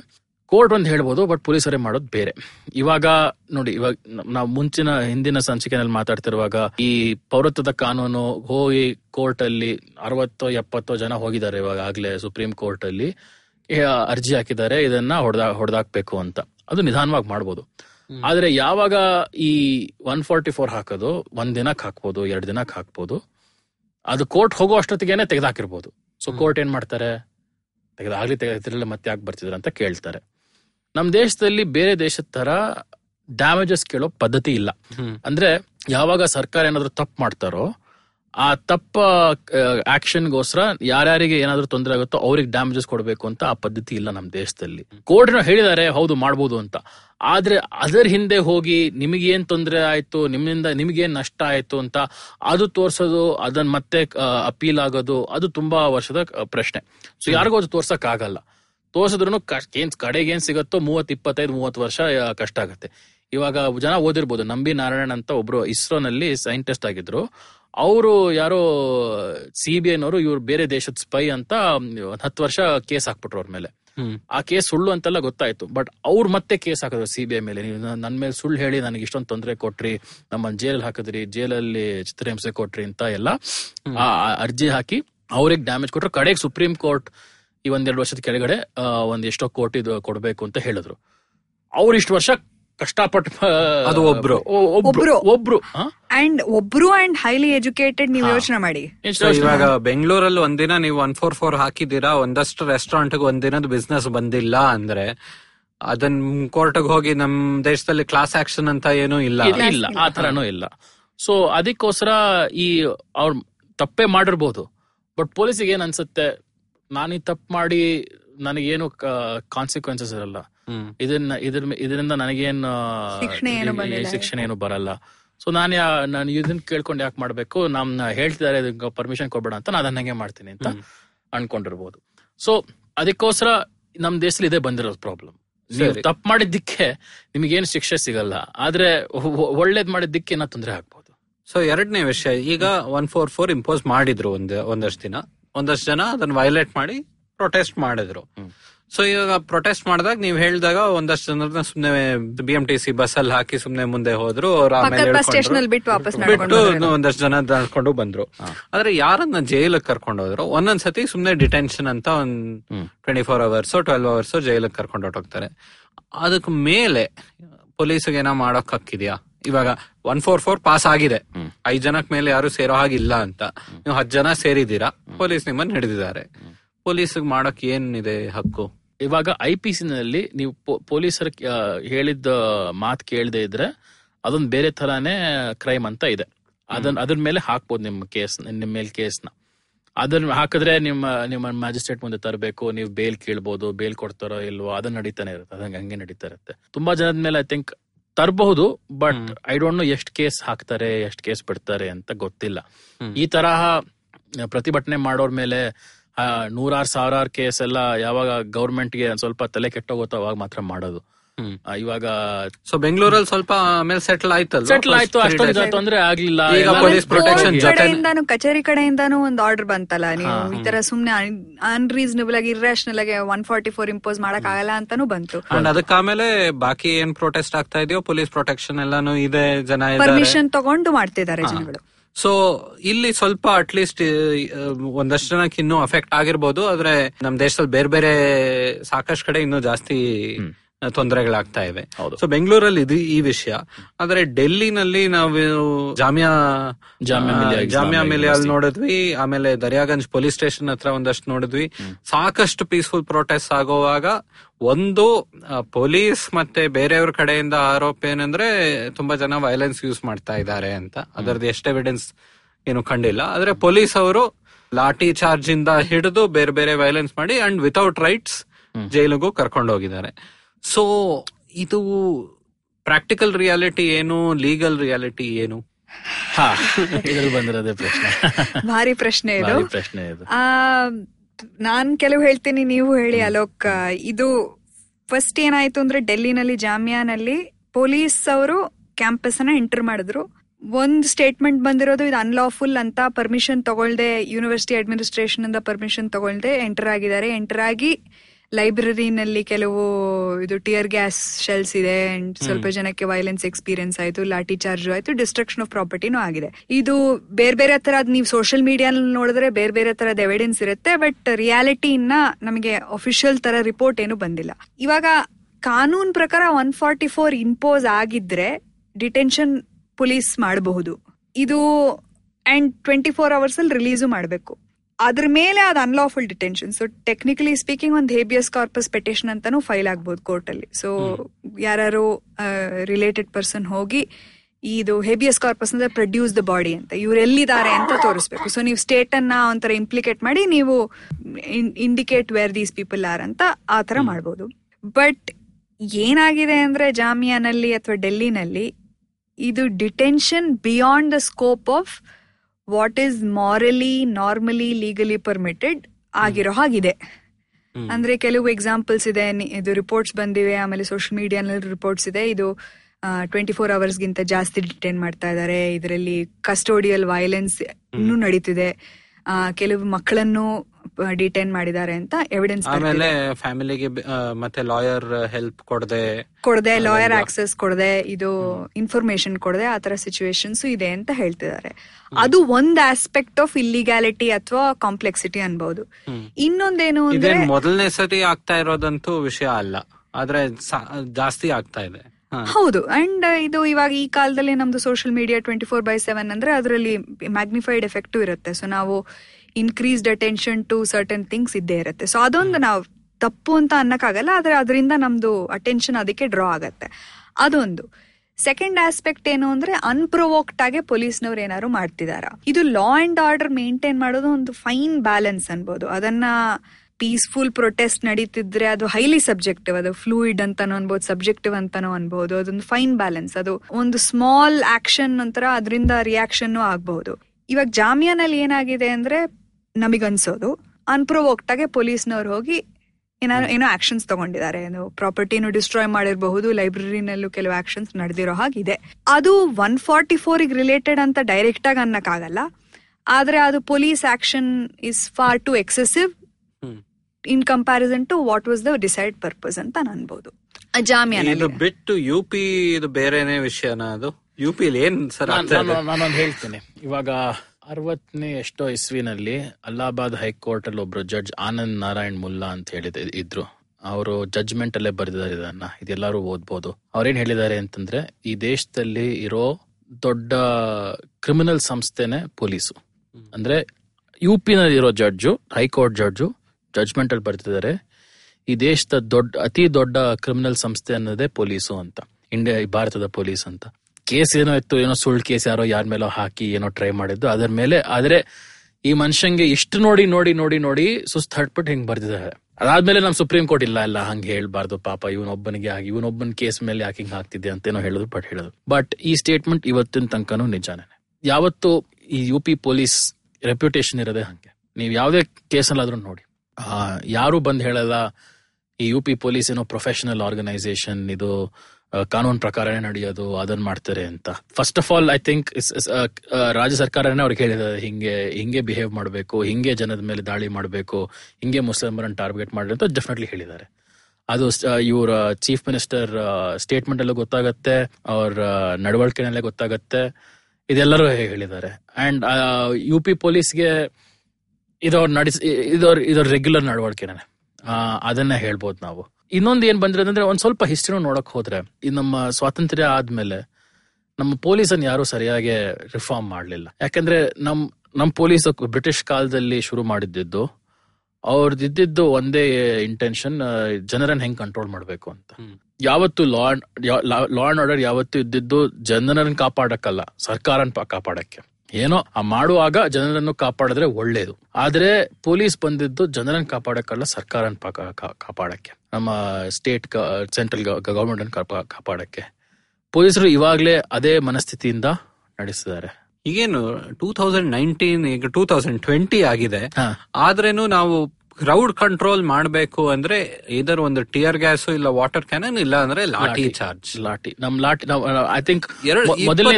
ಕೋರ್ಟ್ ಒಂದು ಹೇಳ್ಬೋದು ಬಟ್ ಪೊಲೀಸರೇ ಮಾಡೋದು ಬೇರೆ. ಇವಾಗ ನೋಡಿ ಇವಾಗ ನಾವು ಮುಂಚಿನ ಹಿಂದಿನ ಸಂಚಿಕೆನಲ್ಲಿ ಮಾತಾಡ್ತಿರುವಾಗ ಈ ಪೌರತ್ವದ ಕಾನೂನು ಹೋಗಿ ಕೋರ್ಟ್ ಅಲ್ಲಿ ಅರವತ್ತೋ ಎಪ್ಪತ್ತೋ ಜನ ಹೋಗಿದ್ದಾರೆ ಇವಾಗ ಆಗ್ಲೇ ಸುಪ್ರೀಂ ಕೋರ್ಟ್ ಅಲ್ಲಿ ಅರ್ಜಿ ಹಾಕಿದ್ದಾರೆ ಇದನ್ನ ಹೊಡೆದ ಹೊಡೆದಾಕ್ಬೇಕು ಅಂತ. ಅದು ನಿಧಾನವಾಗಿ ಮಾಡ್ಬೋದು. ಆದ್ರೆ ಯಾವಾಗ ಈ ಒನ್ ಫಾರ್ಟಿ ಫೋರ್ ಹಾಕೋದು ಒಂದ್ ದಿನಕ್ಕೆ ಹಾಕ್ಬೋದು ಎರಡ್ ದಿನಕ್ಕೆ ಹಾಕ್ಬೋದು ಅದು ಕೋರ್ಟ್ ಹೋಗೋ ಅಷ್ಟೊತ್ತಿಗೆನೆ ತೆಗೆದಾಕಿರ್ಬೋದು. ಸೊ ಕೋರ್ಟ್ ಏನ್ ಮಾಡ್ತಾರೆ? ತೆಗೆದಾಗ್ಲಿ ತೆಗೆದಿರಲಿಲ್ಲ ಮತ್ತೆ ಯಾಕೆ ಬರ್ತಿದ್ರು ಅಂತ ಕೇಳ್ತಾರೆ. ನಮ್ ದೇಶದಲ್ಲಿ ಬೇರೆ ದೇಶದ ತರ ಡ್ಯಾಮೇಜಸ್ ಕೇಳೋ ಪದ್ಧತಿ ಇಲ್ಲ. ಅಂದ್ರೆ ಯಾವಾಗ ಸರ್ಕಾರ ಏನಾದ್ರು ತಪ್ಪು ಮಾಡ್ತಾರೋ ಆ ತಪ್ಪ ಆಕ್ಷನ್ಗೋಸ್ಕರ ಯಾರ್ಯಾರಿಗೆ ಏನಾದ್ರೂ ತೊಂದರೆ ಆಗುತ್ತೋ ಅವ್ರಿಗೆ ಡ್ಯಾಮೇಜಸ್ ಕೊಡಬೇಕು ಅಂತ ಆ ಪದ್ಧತಿ ಇಲ್ಲ ನಮ್ಮ ದೇಶದಲ್ಲಿ. ಕೋರ್ಟ್ ಹೇಳಿದ್ದಾರೆ ಹೌದು ಮಾಡ್ಬೋದು ಅಂತ. ಆದ್ರೆ ಅದರ ಹಿಂದೆ ಹೋಗಿ ನಿಮಗೇನ್ ತೊಂದರೆ ಆಯ್ತು ನಿಮ್ಮಿಂದ ನಿಮಗೇನ್ ನಷ್ಟ ಆಯ್ತು ಅಂತ ಅದು ತೋರ್ಸೋದು ಅದನ್ನ ಮತ್ತೆ ಅಪೀಲ್ ಆಗೋದು ಅದು ತುಂಬಾ ವರ್ಷದ ಪ್ರಶ್ನೆ. ಸೊ ಯಾರಿಗೂ ಅದು ತೋರ್ಸಕ್ ಆಗಲ್ಲ ತೋರ್ಸಿದ್ರು ಏನ್ ಕಡೆಗೆ ಏನ್ ಸಿಗತ್ತೋ ಮೂವತ್ ಇಪ್ಪತ್ತೈದು ಮೂವತ್ತು ವರ್ಷ ಕಷ್ಟ ಆಗತ್ತೆ. ಇವಾಗ ಜನ ಓದಿರ್ಬೋದು. ನಂಬಿ ನಾರಾಯಣ್ ಅಂತ ಒಬ್ರು ಇಸ್ರೋನಲ್ಲಿ ಸೈಂಟಿಸ್ಟ್ ಆಗಿದ್ರು. ಅವರು ಯಾರೋ ಸಿ ಬಿ ಐನವರು ಇವ್ರು ಬೇರೆ ದೇಶದ ಸ್ಪೈ ಅಂತ ಒಂದ್ ಹತ್ತು ವರ್ಷ ಕೇಸ್ ಹಾಕ್ಬಿಟ್ರು ಅವ್ರ ಮೇಲೆ. ಆ ಕೇಸ್ ಸುಳ್ಳು ಅಂತೆಲ್ಲ ಗೊತ್ತಾಯ್ತು. ಬಟ್ ಅವ್ರು ಮತ್ತೆ ಕೇಸ್ ಹಾಕಿದ್ರು ಸಿ ಬಿ ಐ ಮೇಲೆ. ನೀವು ನನ್ನ ಮೇಲೆ ಸುಳ್ಳು ಹೇಳಿ ನನಗೆ ಇಷ್ಟೊಂದು ತೊಂದರೆ ಕೊಟ್ರಿ ನಮ್ಮನ್ನ ಜೈಲಲ್ಲಿ ಹಾಕಿದ್ರಿ ಜೈಲಲ್ಲಿ ಚಿತ್ರಹಿಂಸೆ ಕೊಟ್ರಿ ಅಂತ ಎಲ್ಲ ಆ ಅರ್ಜಿ ಹಾಕಿ ಅವ್ರಿಗೆ ಡ್ಯಾಮೇಜ್ ಕೊಟ್ರು. ಕಡೆಗೆ ಸುಪ್ರೀಂ ಕೋರ್ಟ್ ಈ ಒಂದೆರಡು ವರ್ಷದ ಕೆಳಗಡೆ ಒಂದ್ ಎಷ್ಟೋ ಕೋಟಿ ಇದು ಕೊಡ್ಬೇಕು ಅಂತ ಹೇಳಿದ್ರು. ಅವ್ರು ಇಷ್ಟು ವರ್ಷ ಕಷ್ಟಪಟ್ಟು ಅದು ಒಬ್ರು. ಒಬ್ರು ಒಬ್ರು. ಅಂಡ್ ಒಬ್ರು ಅಂಡ್ ಹೈಲಿ ಎಜುಕೇಟೆಡ್ ನೀವು. ಯೋಚನೆ ಮಾಡಿ ಇವಾಗ ಬೆಂಗಳೂರಲ್ಲಿ ಒಂದಿನ ನೀವು ಒನ್ ಫೋರ್ ಫೋರ್ ಹಾಕಿದ್ದೀರಾ ಒಂದಷ್ಟು ರೆಸ್ಟೋರೆಂಟ್ ಒಂದಿನದ ಬಿಸ್ನೆಸ್ ಬಂದಿಲ್ಲ ಅಂದ್ರೆ ಅದನ್ ಕೋರ್ಟ್ಗೆ ಹೋಗಿ ನಮ್ ದೇಶದಲ್ಲಿ ಕ್ಲಾಸ್ ಆಕ್ಷನ್ ಅಂತ ಏನೂ ಇಲ್ಲ ಇಲ್ಲ ಇಲ್ಲ ಆ ತರನೂ ಇಲ್ಲ ಸೊ ಅದಕ್ಕೋಸ್ಕರ ಈ ಅವ್ರ ತಪ್ಪೇ ಮಾಡಿರ್ಬೋದು ಬಟ್ ಪೊಲೀಸಿಗೆ ಏನ್ ಅನ್ಸುತ್ತೆ ನಾನು ಈ ತಪ್ಪು ಮಾಡಿ ನನಗೇನು ಕಾನ್ಸಿಕ್ವೆನ್ಸಸ್ ಇರಲ್ಲ. ಇದನ್ನ ಇದ್ರ ಇದರಿಂದ ನನಗೇನು. ಶಿಕ್ಷಣ ಏನು ಬರಲ್ಲ. ಸೊ ನಾನು ನಾನು ಇದನ್ನ ಕೇಳ್ಕೊಂಡು ಯಾಕೆ ಮಾಡ್ಬೇಕು? ನಮ್ ಹೇಳ್ತಿದ್ದಾರೆ ಪರ್ಮಿಷನ್ ಕೊಡ್ಬೇಡ ಅಂತ ನಾನು ಅದನ್ನ ಹಂಗೆ ಮಾಡ್ತೀನಿ ಅಂತ ಅನ್ಕೊಂಡಿರ್ಬೋದು. ಸೊ ಅದಕ್ಕೋಸ್ಕರ ನಮ್ ದೇಶದಲ್ಲಿ ಇದೇ ಬಂದಿರೋದು ಪ್ರಾಬ್ಲಮ್ ನೀವು. ತಪ್ಪು ಮಾಡಿದ್ದಕ್ಕೆ ನಿಮಗೇನು ಶಿಕ್ಷೆ ಸಿಗಲ್ಲ. ಆದ್ರೆ ಒಳ್ಳೇದ್ ಮಾಡಿದ್ದಕ್ಕೆ ಏನೋ ತೊಂದರೆ ಆಗ್ಬೋದು. ಸೊ ಎರಡನೇ ವಿಷಯ ಈಗ ಒನ್ ಫೋರ್ ಫೋರ್ ಇಂಪೋಸ್ ಮಾಡಿದ್ರು ಒಂದ್ ಒಂದಷ್ಟು ದಿನ. ಒಂದಷ್ಟು ಜನ ಅದನ್ನ ವೈಲೇಟ್ ಮಾಡಿ ಪ್ರೊಟೆಸ್ಟ್ ಮಾಡಿದ್ರು. ಸೊ ಇವಾಗ ಪ್ರೊಟೆಸ್ಟ್ ಮಾಡಿದಾಗ ನೀವ್ ಹೇಳಿದಾಗ ಒಂದಷ್ಟು ಜನರನ್ನ ಸುಮ್ನೆ B M T C bus ಅಲ್ಲಿ ಹಾಕಿ ಸುಮ್ನೆ ಮುಂದೆ ಹೋದ್ರು ಅವ್ರು ಆಮೇಲೆ ಪಕ್ಕದ ಬಸ್ ಹೇಳ್ಕೊಂಡ್ರು. ಸ್ಟೇಷನ್ ಅಲ್ಲಿ ಬಿಟ್ಟು ಒಂದಷ್ಟು ಜನ ನಡ್ಕೊಂಡು ಬಂದ್ರು. ಆದ್ರೆ ಯಾರನ್ನ ಜೈಲಿಗೆ ಕರ್ಕೊಂಡು ಹೋದ್ರು? ಒಂದೊಂದ್ಸತಿ ಸುಮ್ನೆ ಡಿಟೆನ್ಷನ್ ಅಂತ ಒಂದ್ twenty four hours twelve hours ಜೈಲಿಗೆ ಕರ್ಕೊಂಡು ಹೊರಟೋಗ್ತಾರೆ. ಅದಕ್ ಮೇಲೆ ಪೊಲೀಸ್ಗೆ ಏನೋ ಮಾಡೋಕ್ ಹಕ್ಕಿದ್ಯಾ? ಇವಾಗ ಒನ್ ಫೋರ್ ಫೋರ್ ಪಾಸ್ ಆಗಿದೆ. ಐದ್ ಜನಕ್ ಮೇಲೆ ಯಾರು ಸೇರೋ ಹಾಗಿಲ್ಲ ಅಂತ. ನೀವು ಹತ್ತು ಜನ ಸೇರಿದ್ದೀರಾ? ಪೊಲೀಸ್ ನಿಮ್ಮನ್ನ ಹಿಡಿದಿದ್ದಾರೆ. ಪೊಲೀಸ್ಗೆ ಮಾಡಕ್ ಏನಿದೆ ಹಕ್ಕು? ಇವಾಗ ಐ ಪಿ ಸಿ ನಲ್ಲಿ ನೀವು ಪೊಲೀಸರು ಹೇಳಿದ ಮಾತು ಕೇಳದೆ ಇದ್ರೆ ಅದೊಂದ್ ಬೇರೆ ತರಾನೇ ಕ್ರೈಮ್ ಅಂತ ಇದೆ. ಅದನ್ನ ಅದ್ರ ಮೇಲೆ ಹಾಕ್ಬೋದು ನಿಮ್ಮ ಕೇಸ್ ನಿಮ್ಮ ಮೇಲೆ ಕೇಸ್ನ. ಅದನ್ನ ಹಾಕಿದ್ರೆ ನಿಮ್ಮ ನಿಮ್ಮ ಮ್ಯಾಜಿಸ್ಟ್ರೇಟ್ ಮುಂದೆ ತರಬೇಕು ನೀವು ಬೇಲ್ ಕೇಳ್ಬೋದು ಬೇಲ್ ಕೊಡ್ತಾರೋ ಇಲ್ವೋ ಅದನ್ನ ನಡೀತಾನೆ ಇರುತ್ತೆ ಅದಂಗೆ ಹಂಗೆ ನಡೀತಾ ಇರುತ್ತೆ. ತುಂಬಾ ಜನದ ಮೇಲೆ ಐ ಥಿಂಕ್ ತರಬಹುದು ಬಟ್ ಐ ಡೋಂಟ್ ನೋ ಎಷ್ಟು ಕೇಸ್ ಹಾಕ್ತಾರೆ ಎಷ್ಟು ಕೇಸ್ ಬಿಡ್ತಾರೆ ಅಂತ ಗೊತ್ತಿಲ್ಲ. ಈ ತರಹ ಪ್ರತಿಭಟನೆ ಮಾಡೋರ್ ಮೇಲೆ ನೂರಾರು ಸಾವಿರಾರು ಕೇಸ್ ಎಲ್ಲ ಯಾವಾಗ ಗೌರ್ಮೆಂಟ್ಗೆ ಸ್ವಲ್ಪ ತಲೆ ಕೆಟ್ಟೋಗುತ್ತೋ ಅವಾಗ ಮಾತ್ರ ಮಾಡೋದು. ಇವಾಗ ಸೊ ಬೆಂಗಳೂರಲ್ಲಿ ಸ್ವಲ್ಪ ಆಮೇಲೆ ಸೆಟಲ್ ಆಯ್ತು ಸೆಟಲ್ ಆಯ್ತು ಅಷ್ಟೊಂದು ತೊಂದ್ರೆ ಆಗ್ಲಿಲ್ಲ ಈಗ ಪೊಲೀಸ್ ಪ್ರೊಟೆಕ್ಷನ್ ಕಡೆಯಿಂದಾನು ಕಚೇರಿ ಕಡೆಯಿಂದಾನು ಒಂದು ಆರ್ಡರ್ ಬಂತಲ್ಲ ನೀವು ಈ ತರ ಸುಮ್ನೆ ಅನ್ರೀಸನಬಲ್ ಆಗಿ ಇರ್ರೇಷನಲ್ ಆಗಿ ಒನ್ ಫಾರ್ಟಿ ಫೋರ್ ಇಂಪೋಸ್ ಮಾಡಕ್ ಆಗಲ್ಲ ಅಂತಾನು ಬಂತು. ಅಂಡ್ ಅದಕ್ಕೆ ಆಮೇಲೆ ಬಾಕಿ ಏನ್ ಪ್ರೊಟೆಸ್ಟ್ ಆಗ್ತಾ ಇದೆಯೋ ಪೊಲೀಸ್ ಪ್ರೊಟೆಕ್ಷನ್ ಎಲ್ಲಾನು ಇದೆ ಜನ ಪರ್ಮಿಷನ್ ತಗೊಂಡು ಮಾಡ್ತಿದ್ದಾರೆ ಜನಗಳು. ಸೊ ಇಲ್ಲಿ ಸ್ವಲ್ಪ ಅಟ್ಲೀಸ್ಟ್ ಒಂದಷ್ಟು ಜನಕ್ಕೆ ಇನ್ನೂ ಅಫೆಕ್ಟ್ ಆಗಿರ್ಬೋದು. ಆದ್ರೆ ನಮ್ ದೇಶದಲ್ಲಿ ಬೇರೆ ಬೇರೆ ಸಾಕಷ್ಟು ಕಡೆ ಇನ್ನೂ ಜಾಸ್ತಿ ತೊಂದರೆಗಳಾಗ್ತಾ ಇವೆ. ಸೊ ಬೆಂಗಳೂರಲ್ಲಿ ಇದು ಈ ವಿಷಯ. ಆದ್ರೆ ಡೆಲ್ಲಿನಲ್ಲಿ ನಾವು ಜಾಮಿಯಾ ಜಾಮಿಯಾ ಮಿಲಿಯಾ ಅಲ್ಲಿ. ನೋಡಿದ್ವಿ. ಆಮೇಲೆ ದರ್ಯಾಗಂಜ್ ಪೊಲೀಸ್ ಸ್ಟೇಷನ್ ಹತ್ರ ಒಂದಷ್ಟು ನೋಡಿದ್ವಿ. ಸಾಕಷ್ಟು ಪೀಸ್ಫುಲ್ ಪ್ರೊಟೆಸ್ಟ್ ಆಗುವಾಗ ಒಂದು ಪೊಲೀಸ್ ಮತ್ತೆ ಬೇರೆಯವ್ರ ಕಡೆಯಿಂದ ಆರೋಪ ಏನಂದ್ರೆ ತುಂಬಾ ಜನ ವೈಲೆನ್ಸ್ ಯೂಸ್ ಮಾಡ್ತಾ ಇದ್ದಾರೆ ಅಂತ. ಅದರದ್ದು ಎಷ್ಟು ಎವಿಡೆನ್ಸ್ ಏನು ಕಂಡಿಲ್ಲ. ಆದ್ರೆ ಪೊಲೀಸ್ ಅವರು ಲಾಠಿ ಚಾರ್ಜ್ ಇಂದ ಹಿಡಿದು ಬೇರೆ ಬೇರೆ ವೈಲೆನ್ಸ್ ಮಾಡಿ ಅಂಡ್ ವಿತೌಟ್ ರೈಟ್ಸ್ ಜೈಲಿಗೂ ಕರ್ಕೊಂಡು ಹೋಗಿದ್ದಾರೆ ಸೊ ಇದು ಪ್ರಾಕ್ಟಿಕಲ್ ರಿಯಾಲಿಟಿ ಏನು ಲೀಗಲ್ ರಿಯಾಲಿಟಿ ಏನು? ಹಾ ಇದ್ರಲ್ಲಿ ಬಂದಿರೋದೇ ಪ್ರಶ್ನೆ. ಭಾರಿ ಪ್ರಶ್ನೆ ಇದು. ಪ್ರಶ್ನೆ ಇದು. ಆ ನಾನ್ ಕೆಲವು ಹೇಳ್ತೀನಿ ನೀವು ಹೇಳಿ ಅಲೋಕ್. ಇದು ಫಸ್ಟ್ ಏನಾಯ್ತು ಅಂದ್ರೆ ಡೆಲ್ಲಿನಲ್ಲಿ ಜಾಮಿಯಾನಲ್ಲಿ ಪೊಲೀಸ್ ಅವರು ಕ್ಯಾಂಪಸ್ ಅನ್ನ ಎಂಟರ್ ಮಾಡಿದ್ರು. ಒಂದ್ ಸ್ಟೇಟ್ಮೆಂಟ್ ಬಂದಿರೋದು ಇದು ಅನ್ಲಾಫುಲ್ ಅಂತ ಪರ್ಮಿಷನ್ ತಗೊಳ್ದೆ ಯೂನಿವರ್ಸಿಟಿ ಅಡ್ಮಿನಿಸ್ಟ್ರೇಷನ್ ಇಂದ ಪರ್ಮಿಷನ್ ತಗೊಳ್ದೆ ಎಂಟರ್ ಆಗಿದ್ದಾರೆ. ಎಂಟರ್ ಆಗಿ ಲೈಬ್ರರಿನಲ್ಲಿ ಕೆಲವು ಇದು ಟಿಯರ್ ಗ್ಯಾಸ್ ಶೆಲ್ಸ್ ಇದೆ ಅಂಡ್ ಸ್ವಲ್ಪ ಜನಕ್ಕೆ ವೈಲೆನ್ಸ್ ಎಕ್ಸ್ಪೀರಿಯನ್ಸ್ ಆಯ್ತು ಲಾಠಿ ಚಾರ್ಜ್ ಆಯ್ತು ಡಿಸ್ಟ್ರಕ್ಷನ್ ಆಫ್ ಪ್ರಾಪರ್ಟಿನೂ ಆಗಿದೆ. ಇದು ಬೇರೆ ಬೇರೆ ತರ ನೀವು ಸೋಷಿಯಲ್ ಮೀಡಿಯಾ ನೋಡಿದ್ರೆ ಬೇರೆ ಬೇರೆ ತರದ ಎವಿಡೆನ್ಸ್ ಇರುತ್ತೆ ಬಟ್ ರಿಯಾಲಿಟಿ ಇನ್ನ ನಮಗೆ ಅಫಿಷಿಯಲ್ ತರ ರಿಪೋರ್ಟ್ ಏನು ಬಂದಿಲ್ಲ. ಇವಾಗ ಕಾನೂನ್ ಪ್ರಕಾರ ಒನ್ ಫಾರ್ಟಿ ಫೋರ್ ಇಂಪೋಸ್ ಆಗಿದ್ರೆ ಡಿಟೆನ್ಷನ್ ಪೊಲೀಸ್ ಮಾಡಬಹುದು. ಇದು ಅಂಡ್ ಟ್ವೆಂಟಿ ಫೋರ್ ಅವರ್ಸ್ ಅಲ್ಲಿ ರಿಲೀಸು ಮಾಡಬೇಕು. ಅದ್ರ ಮೇಲೆ ಅದು unlawful detention so technically speaking ಒಂದು ಹೇಬಿಯಸ್ ಕಾರ್ಪಸ್ ಪೆಟಿಷನ್ ಅಂತಾನು ಫೈಲ್ ಆಗ್ಬೋದು ಕೋರ್ಟ್ ಅಲ್ಲಿ. ಸೊ ಯಾರು ರಿಲೇಟೆಡ್ ಪರ್ಸನ್ ಹೋಗಿ ಇದು ಹೇಬಿಯಸ್ ಕಾರ್ಪಸ್ ಅಂದ್ರೆ ಪ್ರೊಡ್ಯೂಸ್ ದ ಬಾಡಿ ಅಂತ ಇವ್ರು ಎಲ್ಲಿದ್ದಾರೆ ಅಂತ ತೋರಿಸ್ಬೇಕು. ಸೊ ನೀವು ಸ್ಟೇಟ್ ಅನ್ನ ಒಂಥರ ಇಂಪ್ಲಿಕೇಟ್ ಮಾಡಿ ನೀವು indicate where these people are ಅಂತ ಆ ತರ ಮಾಡ್ಬೋದು. ಬಟ್ ಏನಾಗಿದೆ ಅಂದ್ರೆ ಜಾಮಿಯಾನಲ್ಲಿ ಅಥವಾ ಡೆಲ್ಲಿನಲ್ಲಿ ಇದು detention beyond the scope of what is morally normally legally permitted ಆಗಿರೋ ಹಾಗಿದೆ. ಅಂದ್ರೆ ಕೆಲವು ಎಕ್ಸಾಂಪಲ್ಸ್ ಇದೆ. ಇದು ರಿಪೋರ್ಟ್ಸ್ ಬಂದಿವೆ ಆಮೇಲೆ ಸೋಷಿಯಲ್ ಮೀಡಿಯಾನಲ್ಲಿ ರಿಪೋರ್ಟ್ಸ್ ಇದೆ. ಇದು ಟ್ವೆಂಟಿ ಫೋರ್ ಅವರ್ಸ್ಗಿಂತ ಜಾಸ್ತಿ ಡಿಟೈನ್ ಮಾಡ್ತಾ ಇದ್ದಾರೆ. ಇದರಲ್ಲಿ ಕಸ್ಟೋಡಿಯಲ್ ವೈಲೆನ್ಸ್ ಇನ್ನೂ ನಡೀತಿದೆ. ಕೆಲವು ಮಕ್ಕಳನ್ನು ಡಿಟೈನ್ ಮಾಡಿದ್ದಾರೆ ಅಂತ ಎವಿಡೆನ್ಸ್ ಆಮೇಲೆ ಫ್ಯಾಮಿಲಿಗೆ ಮತ್ತೆ ಲಾಯರ್ ಹೆಲ್ಪ್ ಕೊಡದೆ ಕೊಡದೆ ಲಾಯರ್ ಆಕ್ಸೆಸ್ ಕೊಡದೆ ಇದು ಇನ್ಫಾರ್ಮೇಶನ್ ಕೊಡದೆ ಆತರ ತರ ಸಿಚುವೇಶನ್ಸ್ ಇದೆ ಅಂತ ಹೇಳ್ತಿದ್ದಾರೆ. ಅದು ಒಂದ್ ಆಸ್ಪೆಕ್ಟ್ ಆಫ್ ಇಲ್ಲಿಗ್ಯಾಲಿಟಿ ಅಥವಾ ಕಾಂಪ್ಲೆಕ್ಸಿಟಿ ಅನ್ಬಹುದು ಇನ್ನೊಂದೇನು ಅಂದ್ರೆ ಮೊದಲನೇ ಸತಿ ಆಗ್ತಾ ಇರೋದಂತೂ ವಿಷಯ ಅಲ್ಲ. ಆದ್ರೆ ಜಾಸ್ತಿ ಆಗ್ತಾ ಇದೆ. ಹೌದು. ಅಂಡ್ ಇದು ಇವಾಗ ಈ ಕಾಲದಲ್ಲಿ ನಮ್ದು social media twenty four by seven ಅಂದ್ರೆ ಅದರಲ್ಲಿ ಮ್ಯಾಗ್ನಿಫೈಡ್ ಎಫೆಕ್ಟ್ ಇರುತ್ತೆ. ಸೊ ನಾವು increased attention to certain things ಇದ್ದೇ ಇರುತ್ತೆ. ಸೊ ಅದೊಂದು ನಾವು ತಪ್ಪು ಅಂತ ಅನ್ನಕ್ಕಾಗಲ್ಲ ಆದ್ರೆ ಅದರಿಂದ ನಮ್ದು ಅಟೆನ್ಷನ್ ಅದಕ್ಕೆ ಡ್ರಾ ಆಗತ್ತೆ. ಅದೊಂದು. ಸೆಕೆಂಡ್ ಆಸ್ಪೆಕ್ಟ್ ಏನು ಅಂದ್ರೆ ಅನ್ಪ್ರೊವೋಕ್ಟ್ ಆಗಿ ಪೊಲೀಸ್ನವ್ರು ಏನಾದ್ರು ಮಾಡ್ತಿದಾರ. ಇದು ಲಾ ಅಂಡ್ ಆರ್ಡರ್ ಮೇಂಟೈನ್ ಮಾಡೋದು ಒಂದು ಫೈನ್ ಬ್ಯಾಲೆನ್ಸ್ ಅನ್ಬೋದು. ಅದನ್ನ ಪೀಸ್ಫುಲ್ ಪ್ರೊಟೆಸ್ಟ್ ನಡೀತಿದ್ರೆ ಅದು ಹೈಲಿ ಸಬ್ಜೆಕ್ಟಿವ್ ಅದು ಫ್ಲೂಯಿಡ್ ಅಂತಾನೋ ಅನ್ಬೋದು ಸಬ್ಜೆಕ್ಟಿವ್ ಅಂತಾನೋ ಅನ್ಬಹುದು ಅದೊಂದು ಫೈನ್ ಬ್ಯಾಲೆನ್ಸ್ ಅದು ಒಂದು ಸ್ಮಾಲ್ ಆಕ್ಷನ್ ನಂತರ ಅದರಿಂದ ರಿಯಾಕ್ಷನ್ ಆಗಬಹುದು ಇವಾಗ ಜಾಮಿಯಾನಲ್ಲಿ ಏನಾಗಿದೆ ಅಂದ್ರೆ ನಮಗನ್ಸೋದು. ಅನ್ಪ್ರೊವೋಕ್ಟ್ ಆಗಿ ಪೊಲೀಸ್ನವ್ರು ಹೋಗಿ ಏನಾದ್ರು ಏನೋ ಆಕ್ಷನ್ಸ್ ತಗೊಂಡಿದ್ದಾರೆ. ಏನು ಪ್ರಾಪರ್ಟಿನು ಡಿಸ್ಟ್ರಾಯ್ ಮಾಡಿರಬಹುದು ಲೈಬ್ರರಿನಲ್ಲೂ ಕೆಲವು ಆಕ್ಷನ್ಸ್ ನಡೆದಿರೋ ಹಾಗಿದೆ. ಅದು ಒನ್ ಫಾರ್ಟಿ ಫೋರ್ ರಿಲೇಟೆಡ್ ಅಂತ ಡೈರೆಕ್ಟ್ ಆಗಿ ಅನ್ನಕ್ಕಾಗಲ್ಲ. ಆದ್ರೆ ಅದು police action is far too excessive in comparison to what was the decide purpose ಅಂತ ಅನ್ಬಹುದು ಜಾಮಿಯಾ ಇದು ಬಿಟ್ಟು ಯು ಪಿ ಇದು ಬೇರೆನೇ ವಿಷಯನ ಅದು? ಯು ಪಿ ಏನ್ ಸರ್ ನಾನ್- ಹೇಳ್ತೀನಿ. ಇವಾಗ ಅರವತ್ತನೇ ಎಷ್ಟೋ ಇಸ್ವಿನಲ್ಲಿ ಅಲಹಾಬಾದ್ ಹೈಕೋರ್ಟ್ ಅಲ್ಲಿ ಒಬ್ರು ಜಡ್ಜ್ ಆನಂದ್ ನಾರಾಯಣ್ ಮುಲ್ಲಾ ಅಂತ ಹೇಳಿದ ಇದ್ರು. ಅವರು ಜಡ್ಜ್ಮೆಂಟ್ ಅಲ್ಲೇ ಬರೆದಿದ್ದಾರೆ ಇದನ್ನ. ಇದೆಲ್ಲರೂ ಓದ್ಬೋದು. ಅವ್ರೇನ್ ಹೇಳಿದ್ದಾರೆ ಅಂತಂದ್ರೆ, ಈ ದೇಶದಲ್ಲಿ ಇರೋ ದೊಡ್ಡ ಕ್ರಿಮಿನಲ್ ಸಂಸ್ಥೆನೆ ಪೊಲೀಸು. ಅಂದ್ರೆ ಯು ನಲ್ಲಿ ಇರೋ ಜಡ್ಜು, ಹೈಕೋರ್ಟ್ ಜಡ್ಜು ಜಡ್ಜ್ಮೆಂಟ್ ಅಲ್ಲಿ ಬರ್ತಿದ್ದಾರೆ ಈ ದೇಶದ ದೊಡ್ಡ, ಅತಿ ದೊಡ್ಡ ಕ್ರಿಮಿನಲ್ ಸಂಸ್ಥೆ ಅನ್ನೋದೇ ಪೊಲೀಸು ಅಂತ. ಇಂಡಿಯಾ ಭಾರತದ ಪೊಲೀಸ್ ಅಂತ. ಕೇಸ್ ಏನೋ ಇತ್ತು, ಏನೋ ಸುಳ್ಳು ಕೇಸ್ ಯಾರೋ ಯಾರ ಮೇಲೋ ಹಾಕಿ ಏನೋ ಟ್ರೈ ಮಾಡಿದ್ದು. ಅದರ ಮೇಲೆ, ಆದ್ರೆ ಈ ಮನುಷ್ಯಂಗೆ ಇಷ್ಟು ನೋಡಿ ನೋಡಿ ನೋಡಿ ನೋಡಿ ಸುಸ್ತು ಹಟ್ಬಿಟ್ಟು ಹಿಂಗ್ ಬರ್ದಿದ್ದಾರೆ ಅದಾದ್ಮೇಲೆ ನಮ್ ಸುಪ್ರೀಂ ಕೋರ್ಟ್ ಇಲ್ಲ ಇಲ್ಲ, ಹಂಗೆ ಹೇಳ್ಬಾರ್ದು, ಪಾಪ ಇವನೊಬ್ಬನಿಗೆ ಆಗಿ ಇವನೊಬ್ಬನ ಕೇಸ್ ಮೇಲೆ ಯಾಕೆ ಹಿಂಗ್ ಅಂತ ಅಂತೇನೋ ಹೇಳುದು ಬಟ್ ಹೇಳುದು. ಬಟ್ ಈ ಸ್ಟೇಟ್ಮೆಂಟ್ ಇವತ್ತಿನ ತನಕನೂ ನಿಜಾನೇ ಯಾವತ್ತು ಈ ಯು ಪಿ ಪೊಲೀಸ್ ರೆಪ್ಯುಟೇಷನ್ ಇರೋದೇ ಹಂಗೆ. ನೀವು ಯಾವುದೇ ಕೇಸಲ್ಲಾದ್ರೂ ನೋಡಿ. ಯಾರು ಬಂದ್ ಹೇಳಲ್ಲ, ಈ ಯು ಪಿ ಪೊಲೀಸ್ ಏನೋ ಪ್ರೊಫೆಷನಲ್ ಆರ್ಗನೈಸೇಷನ್ ಇದು ಕಾನೂನ್ ಪ್ರಕಾರನೇ ನಡೆಯೋದು ಅದನ್ನ ಮಾಡ್ತಾರೆ ಅಂತ. First of all I think ರಾಜ್ಯ ಸರ್ಕಾರನೇ ಅವ್ರಿಗೆ ಹೇಳಿದ್ದಾರೆ, ಹಿಂಗೆ ಹಿಂಗೆ ಬಿಹೇವ್ ಮಾಡಬೇಕು, ಹಿಂಗೆ ಜನದ ಮೇಲೆ ದಾಳಿ ಮಾಡಬೇಕು, ಹಿಂಗೆ ಮುಸ್ಲಿಮರನ್ನ ಟಾರ್ಗೆಟ್ ಮಾಡಿ ಅಂತ ಡೆಫಿನೆಟ್ಲಿ ಹೇಳಿದ್ದಾರೆ. ಅದು ಇವರ ಚೀಫ್ ಮಿನಿಸ್ಟರ್ ಸ್ಟೇಟ್ಮೆಂಟ್ ಅಲ್ಲೂ ಗೊತ್ತಾಗತ್ತೆ, ಅವ್ರ ನಡವಳಿಕೆನಲ್ಲೇ ಗೊತ್ತಾಗತ್ತೆ, ಇದೆಲ್ಲರೂ ಹೇಳಿದ್ದಾರೆ. ಅಂಡ್ ಯು ಪಿ ಪೊಲೀಸ್ಗೆ ಇದವ್ರ ನಡೆಸಿ ಇದವ್ರ ಇದವ್ರ ರೆಗ್ಯುಲರ್ ನಡವಳಿಕೆನೇ ಅದನ್ನ ಹೇಳ್ಬೋದು ನಾವು. ಇನ್ನೊಂದು ಏನ್ ಅಂದ್ರೆ ಒಂದ್ ಸ್ವಲ್ಪ ಹಿಸ್ಟ್ರಿನೂ ನೋಡಕ್ ಹೋದ್ರೆ ಈ ನಮ್ಮ ಸ್ವಾತಂತ್ರ್ಯ ಆದ್ಮೇಲೆ ನಮ್ಮ ಪೊಲೀಸನ್ ಯಾರು ಸರಿಯಾಗಿ ರಿಫಾರ್ಮ್ ಮಾಡ್ಲಿಲ್ಲ. ಯಾಕಂದ್ರೆ ನಮ್ ನಮ್ ಪೊಲೀಸ್ ಬ್ರಿಟಿಷ್ ಕಾಲದಲ್ಲಿ ಶುರು ಮಾಡಿದ್ದು ಅವ್ರದ್ದಿದ್ದು ಒಂದೇ ಇಂಟೆನ್ಷನ್ ಜನರನ್ನ ಹೆಂಗ್ ಕಂಟ್ರೋಲ್ ಮಾಡ್ಬೇಕು ಅಂತ. ಯಾವತ್ತು ಲಾ ಲಾ ಅಂಡ್ ಆರ್ಡರ್ ಯಾವತ್ತು ಇದ್ದಿದ್ದು ಜನರನ್ನ ಕಾಪಾಡಕ್ಕಲ್ಲ ಸರ್ಕಾರನ ಕಾಪಾಡಕ್ಕೆ. ಏನೋ ಆ ಮಾಡುವಾಗ ಜನರನ್ನು ಕಾಪಾಡಿದ್ರೆ ಒಳ್ಳೇದು. ಆದ್ರೆ ಪೊಲೀಸ್ ಬಂದಿದ್ದು ಜನರನ್ನ ಕಾಪಾಡಕ್ಕಲ್ಲ ಸರ್ಕಾರನ ಕಾಪಾಡಕ್ಕೆ. ನಮ್ಮ ಸ್ಟೇಟ್ ಸೆಂಟ್ರಲ್ ಗವರ್ಮೆಂಟ್ ಅನ್ನು ಕಾಪಾ- ಕಾಪಾಡಕ್ಕೆ. ಪೊಲೀಸರು ಇವಾಗಲೇ ಅದೇ ಮನಸ್ಥಿತಿಯಿಂದ ನಡೆಸಿದ್ದಾರೆ. ಈಗೇನು ಟೂ ತೌಸಂಡ್ ನೈನ್ಟೀನ್ ಈಗ ಟೂ ತೌಸಂಡ್ ಟ್ವೆಂಟಿ ಆಗಿದೆ. ಆದ್ರೇನು ನಾವು ಕ್ರೌಡ್ ಕಂಟ್ರೋಲ್ ಮಾಡಬೇಕು ಅಂದ್ರೆ ಇದರ ಒಂದು ಟಿಯರ್ ಗ್ಯಾಸ್ ಇಲ್ಲ ವಾಟರ್ ಕ್ಯಾನನ್ ಇಲ್ಲ ಅಂದ್ರೆ ಲಾಠಿ ಚಾರ್ಜ್ ಲಾಠಿ. ನಮ್ ಲಾಠಿ ಐ ಥಿಂಕ್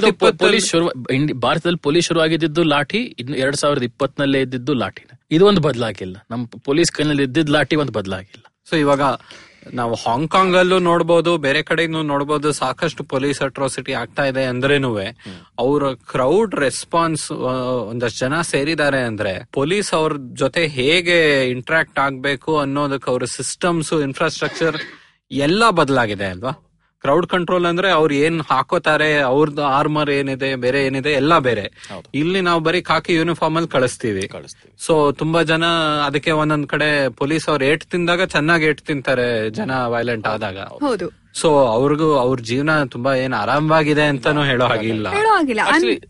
ಇಪ್ಪತ್ತು- ಪೊಲೀಸ್ ಶುರು ಭಾರತದಲ್ಲಿ ಪೊಲೀಸ್ ಶುರುವಾಗಿದ್ದು ಲಾಠಿ ಇನ್ನು ಎರಡ್ ಸಾವಿರದ ಇಪ್ಪತ್ನಲ್ಲೇ ಇದ್ದಿದ್ದು ಲಾಠಿನ. ಇದು ಒಂದು ಬದಲಾಗಿಲ್ಲ. ನಮ್ ಪೊಲೀಸ್ ಕೈನಲ್ಲಿ ಇದ್ದಿದ್ದು ಲಾಠಿ ಒಂದು ಬದಲಾಗಿಲ್ಲ. ಸೊ ಇವಾಗ ನಾವು ಹಾಂಗ್ಕಾಂಗ್ ಅಲ್ಲೂ ನೋಡ್ಬೋದು, ಬೇರೆ ಕಡೆನೂ ನೋಡ್ಬೋದು, ಸಾಕಷ್ಟು ಪೊಲೀಸ್ ಅಟ್ರಾಸಿಟಿ ಆಗ್ತಾ ಇದೆ ಅಂದ್ರೇನು ಅವ್ರ ಕ್ರೌಡ್ ರೆಸ್ಪಾನ್ಸ್ ಒಂದಷ್ಟು ಜನ ಸೇರಿದ್ದಾರೆ ಅಂದ್ರೆ ಪೊಲೀಸ್ ಅವ್ರ ಜೊತೆ ಹೇಗೆ ಇಂಟ್ರಾಕ್ಟ್ ಆಗ್ಬೇಕು ಅನ್ನೋದಕ್ಕೆ ಅವ್ರ ಸಿಸ್ಟಮ್ಸ್ ಇನ್ಫ್ರಾಸ್ಟ್ರಕ್ಚರ್ ಎಲ್ಲ ಬದಲಾಗಿದೆ ಅಲ್ವಾ? ಕ್ರೌಡ್ ಕಂಟ್ರೋಲ್ ಅಂದ್ರೆ ಅವ್ರು ಏನ್ ಹಾಕೋತಾರೆ ಅವ್ರದ್ದು ಆರ್ಮರ್ ಏನಿದೆ ಬೇರೆ ಏನಿದೆ ಎಲ್ಲಾ ಬೇರೆ. ಇಲ್ಲಿ ನಾವು ಬರೀ ಖಾಕಿ ಯೂನಿಫಾರ್ಮ್ ಅಲ್ಲಿ ಕಳಿಸ್ತೀವಿ. ಸೊ ತುಂಬಾ ಜನ ಅದಕ್ಕೆ ಒಂದೊಂದ್ ಕಡೆ ಪೊಲೀಸ್ ಅವ್ರು ಏಟ್ ತಿಂದಾಗ ಚೆನ್ನಾಗಿ ಏಟ್ ತಿಂತಾರೆ ಜನ ವೈಲೆಂಟ್ ಆದಾಗ. ಹೌದು. ಸೊ ಅವ್ರಿಗೂ ಅವ್ರ ಜೀವನ ತುಂಬಾ ಏನ್ ಆರಾಮವಾಗಿದೆ ಅಂತಾನು ಹೇಳೋ ಹಾಗಿಲ್ಲ.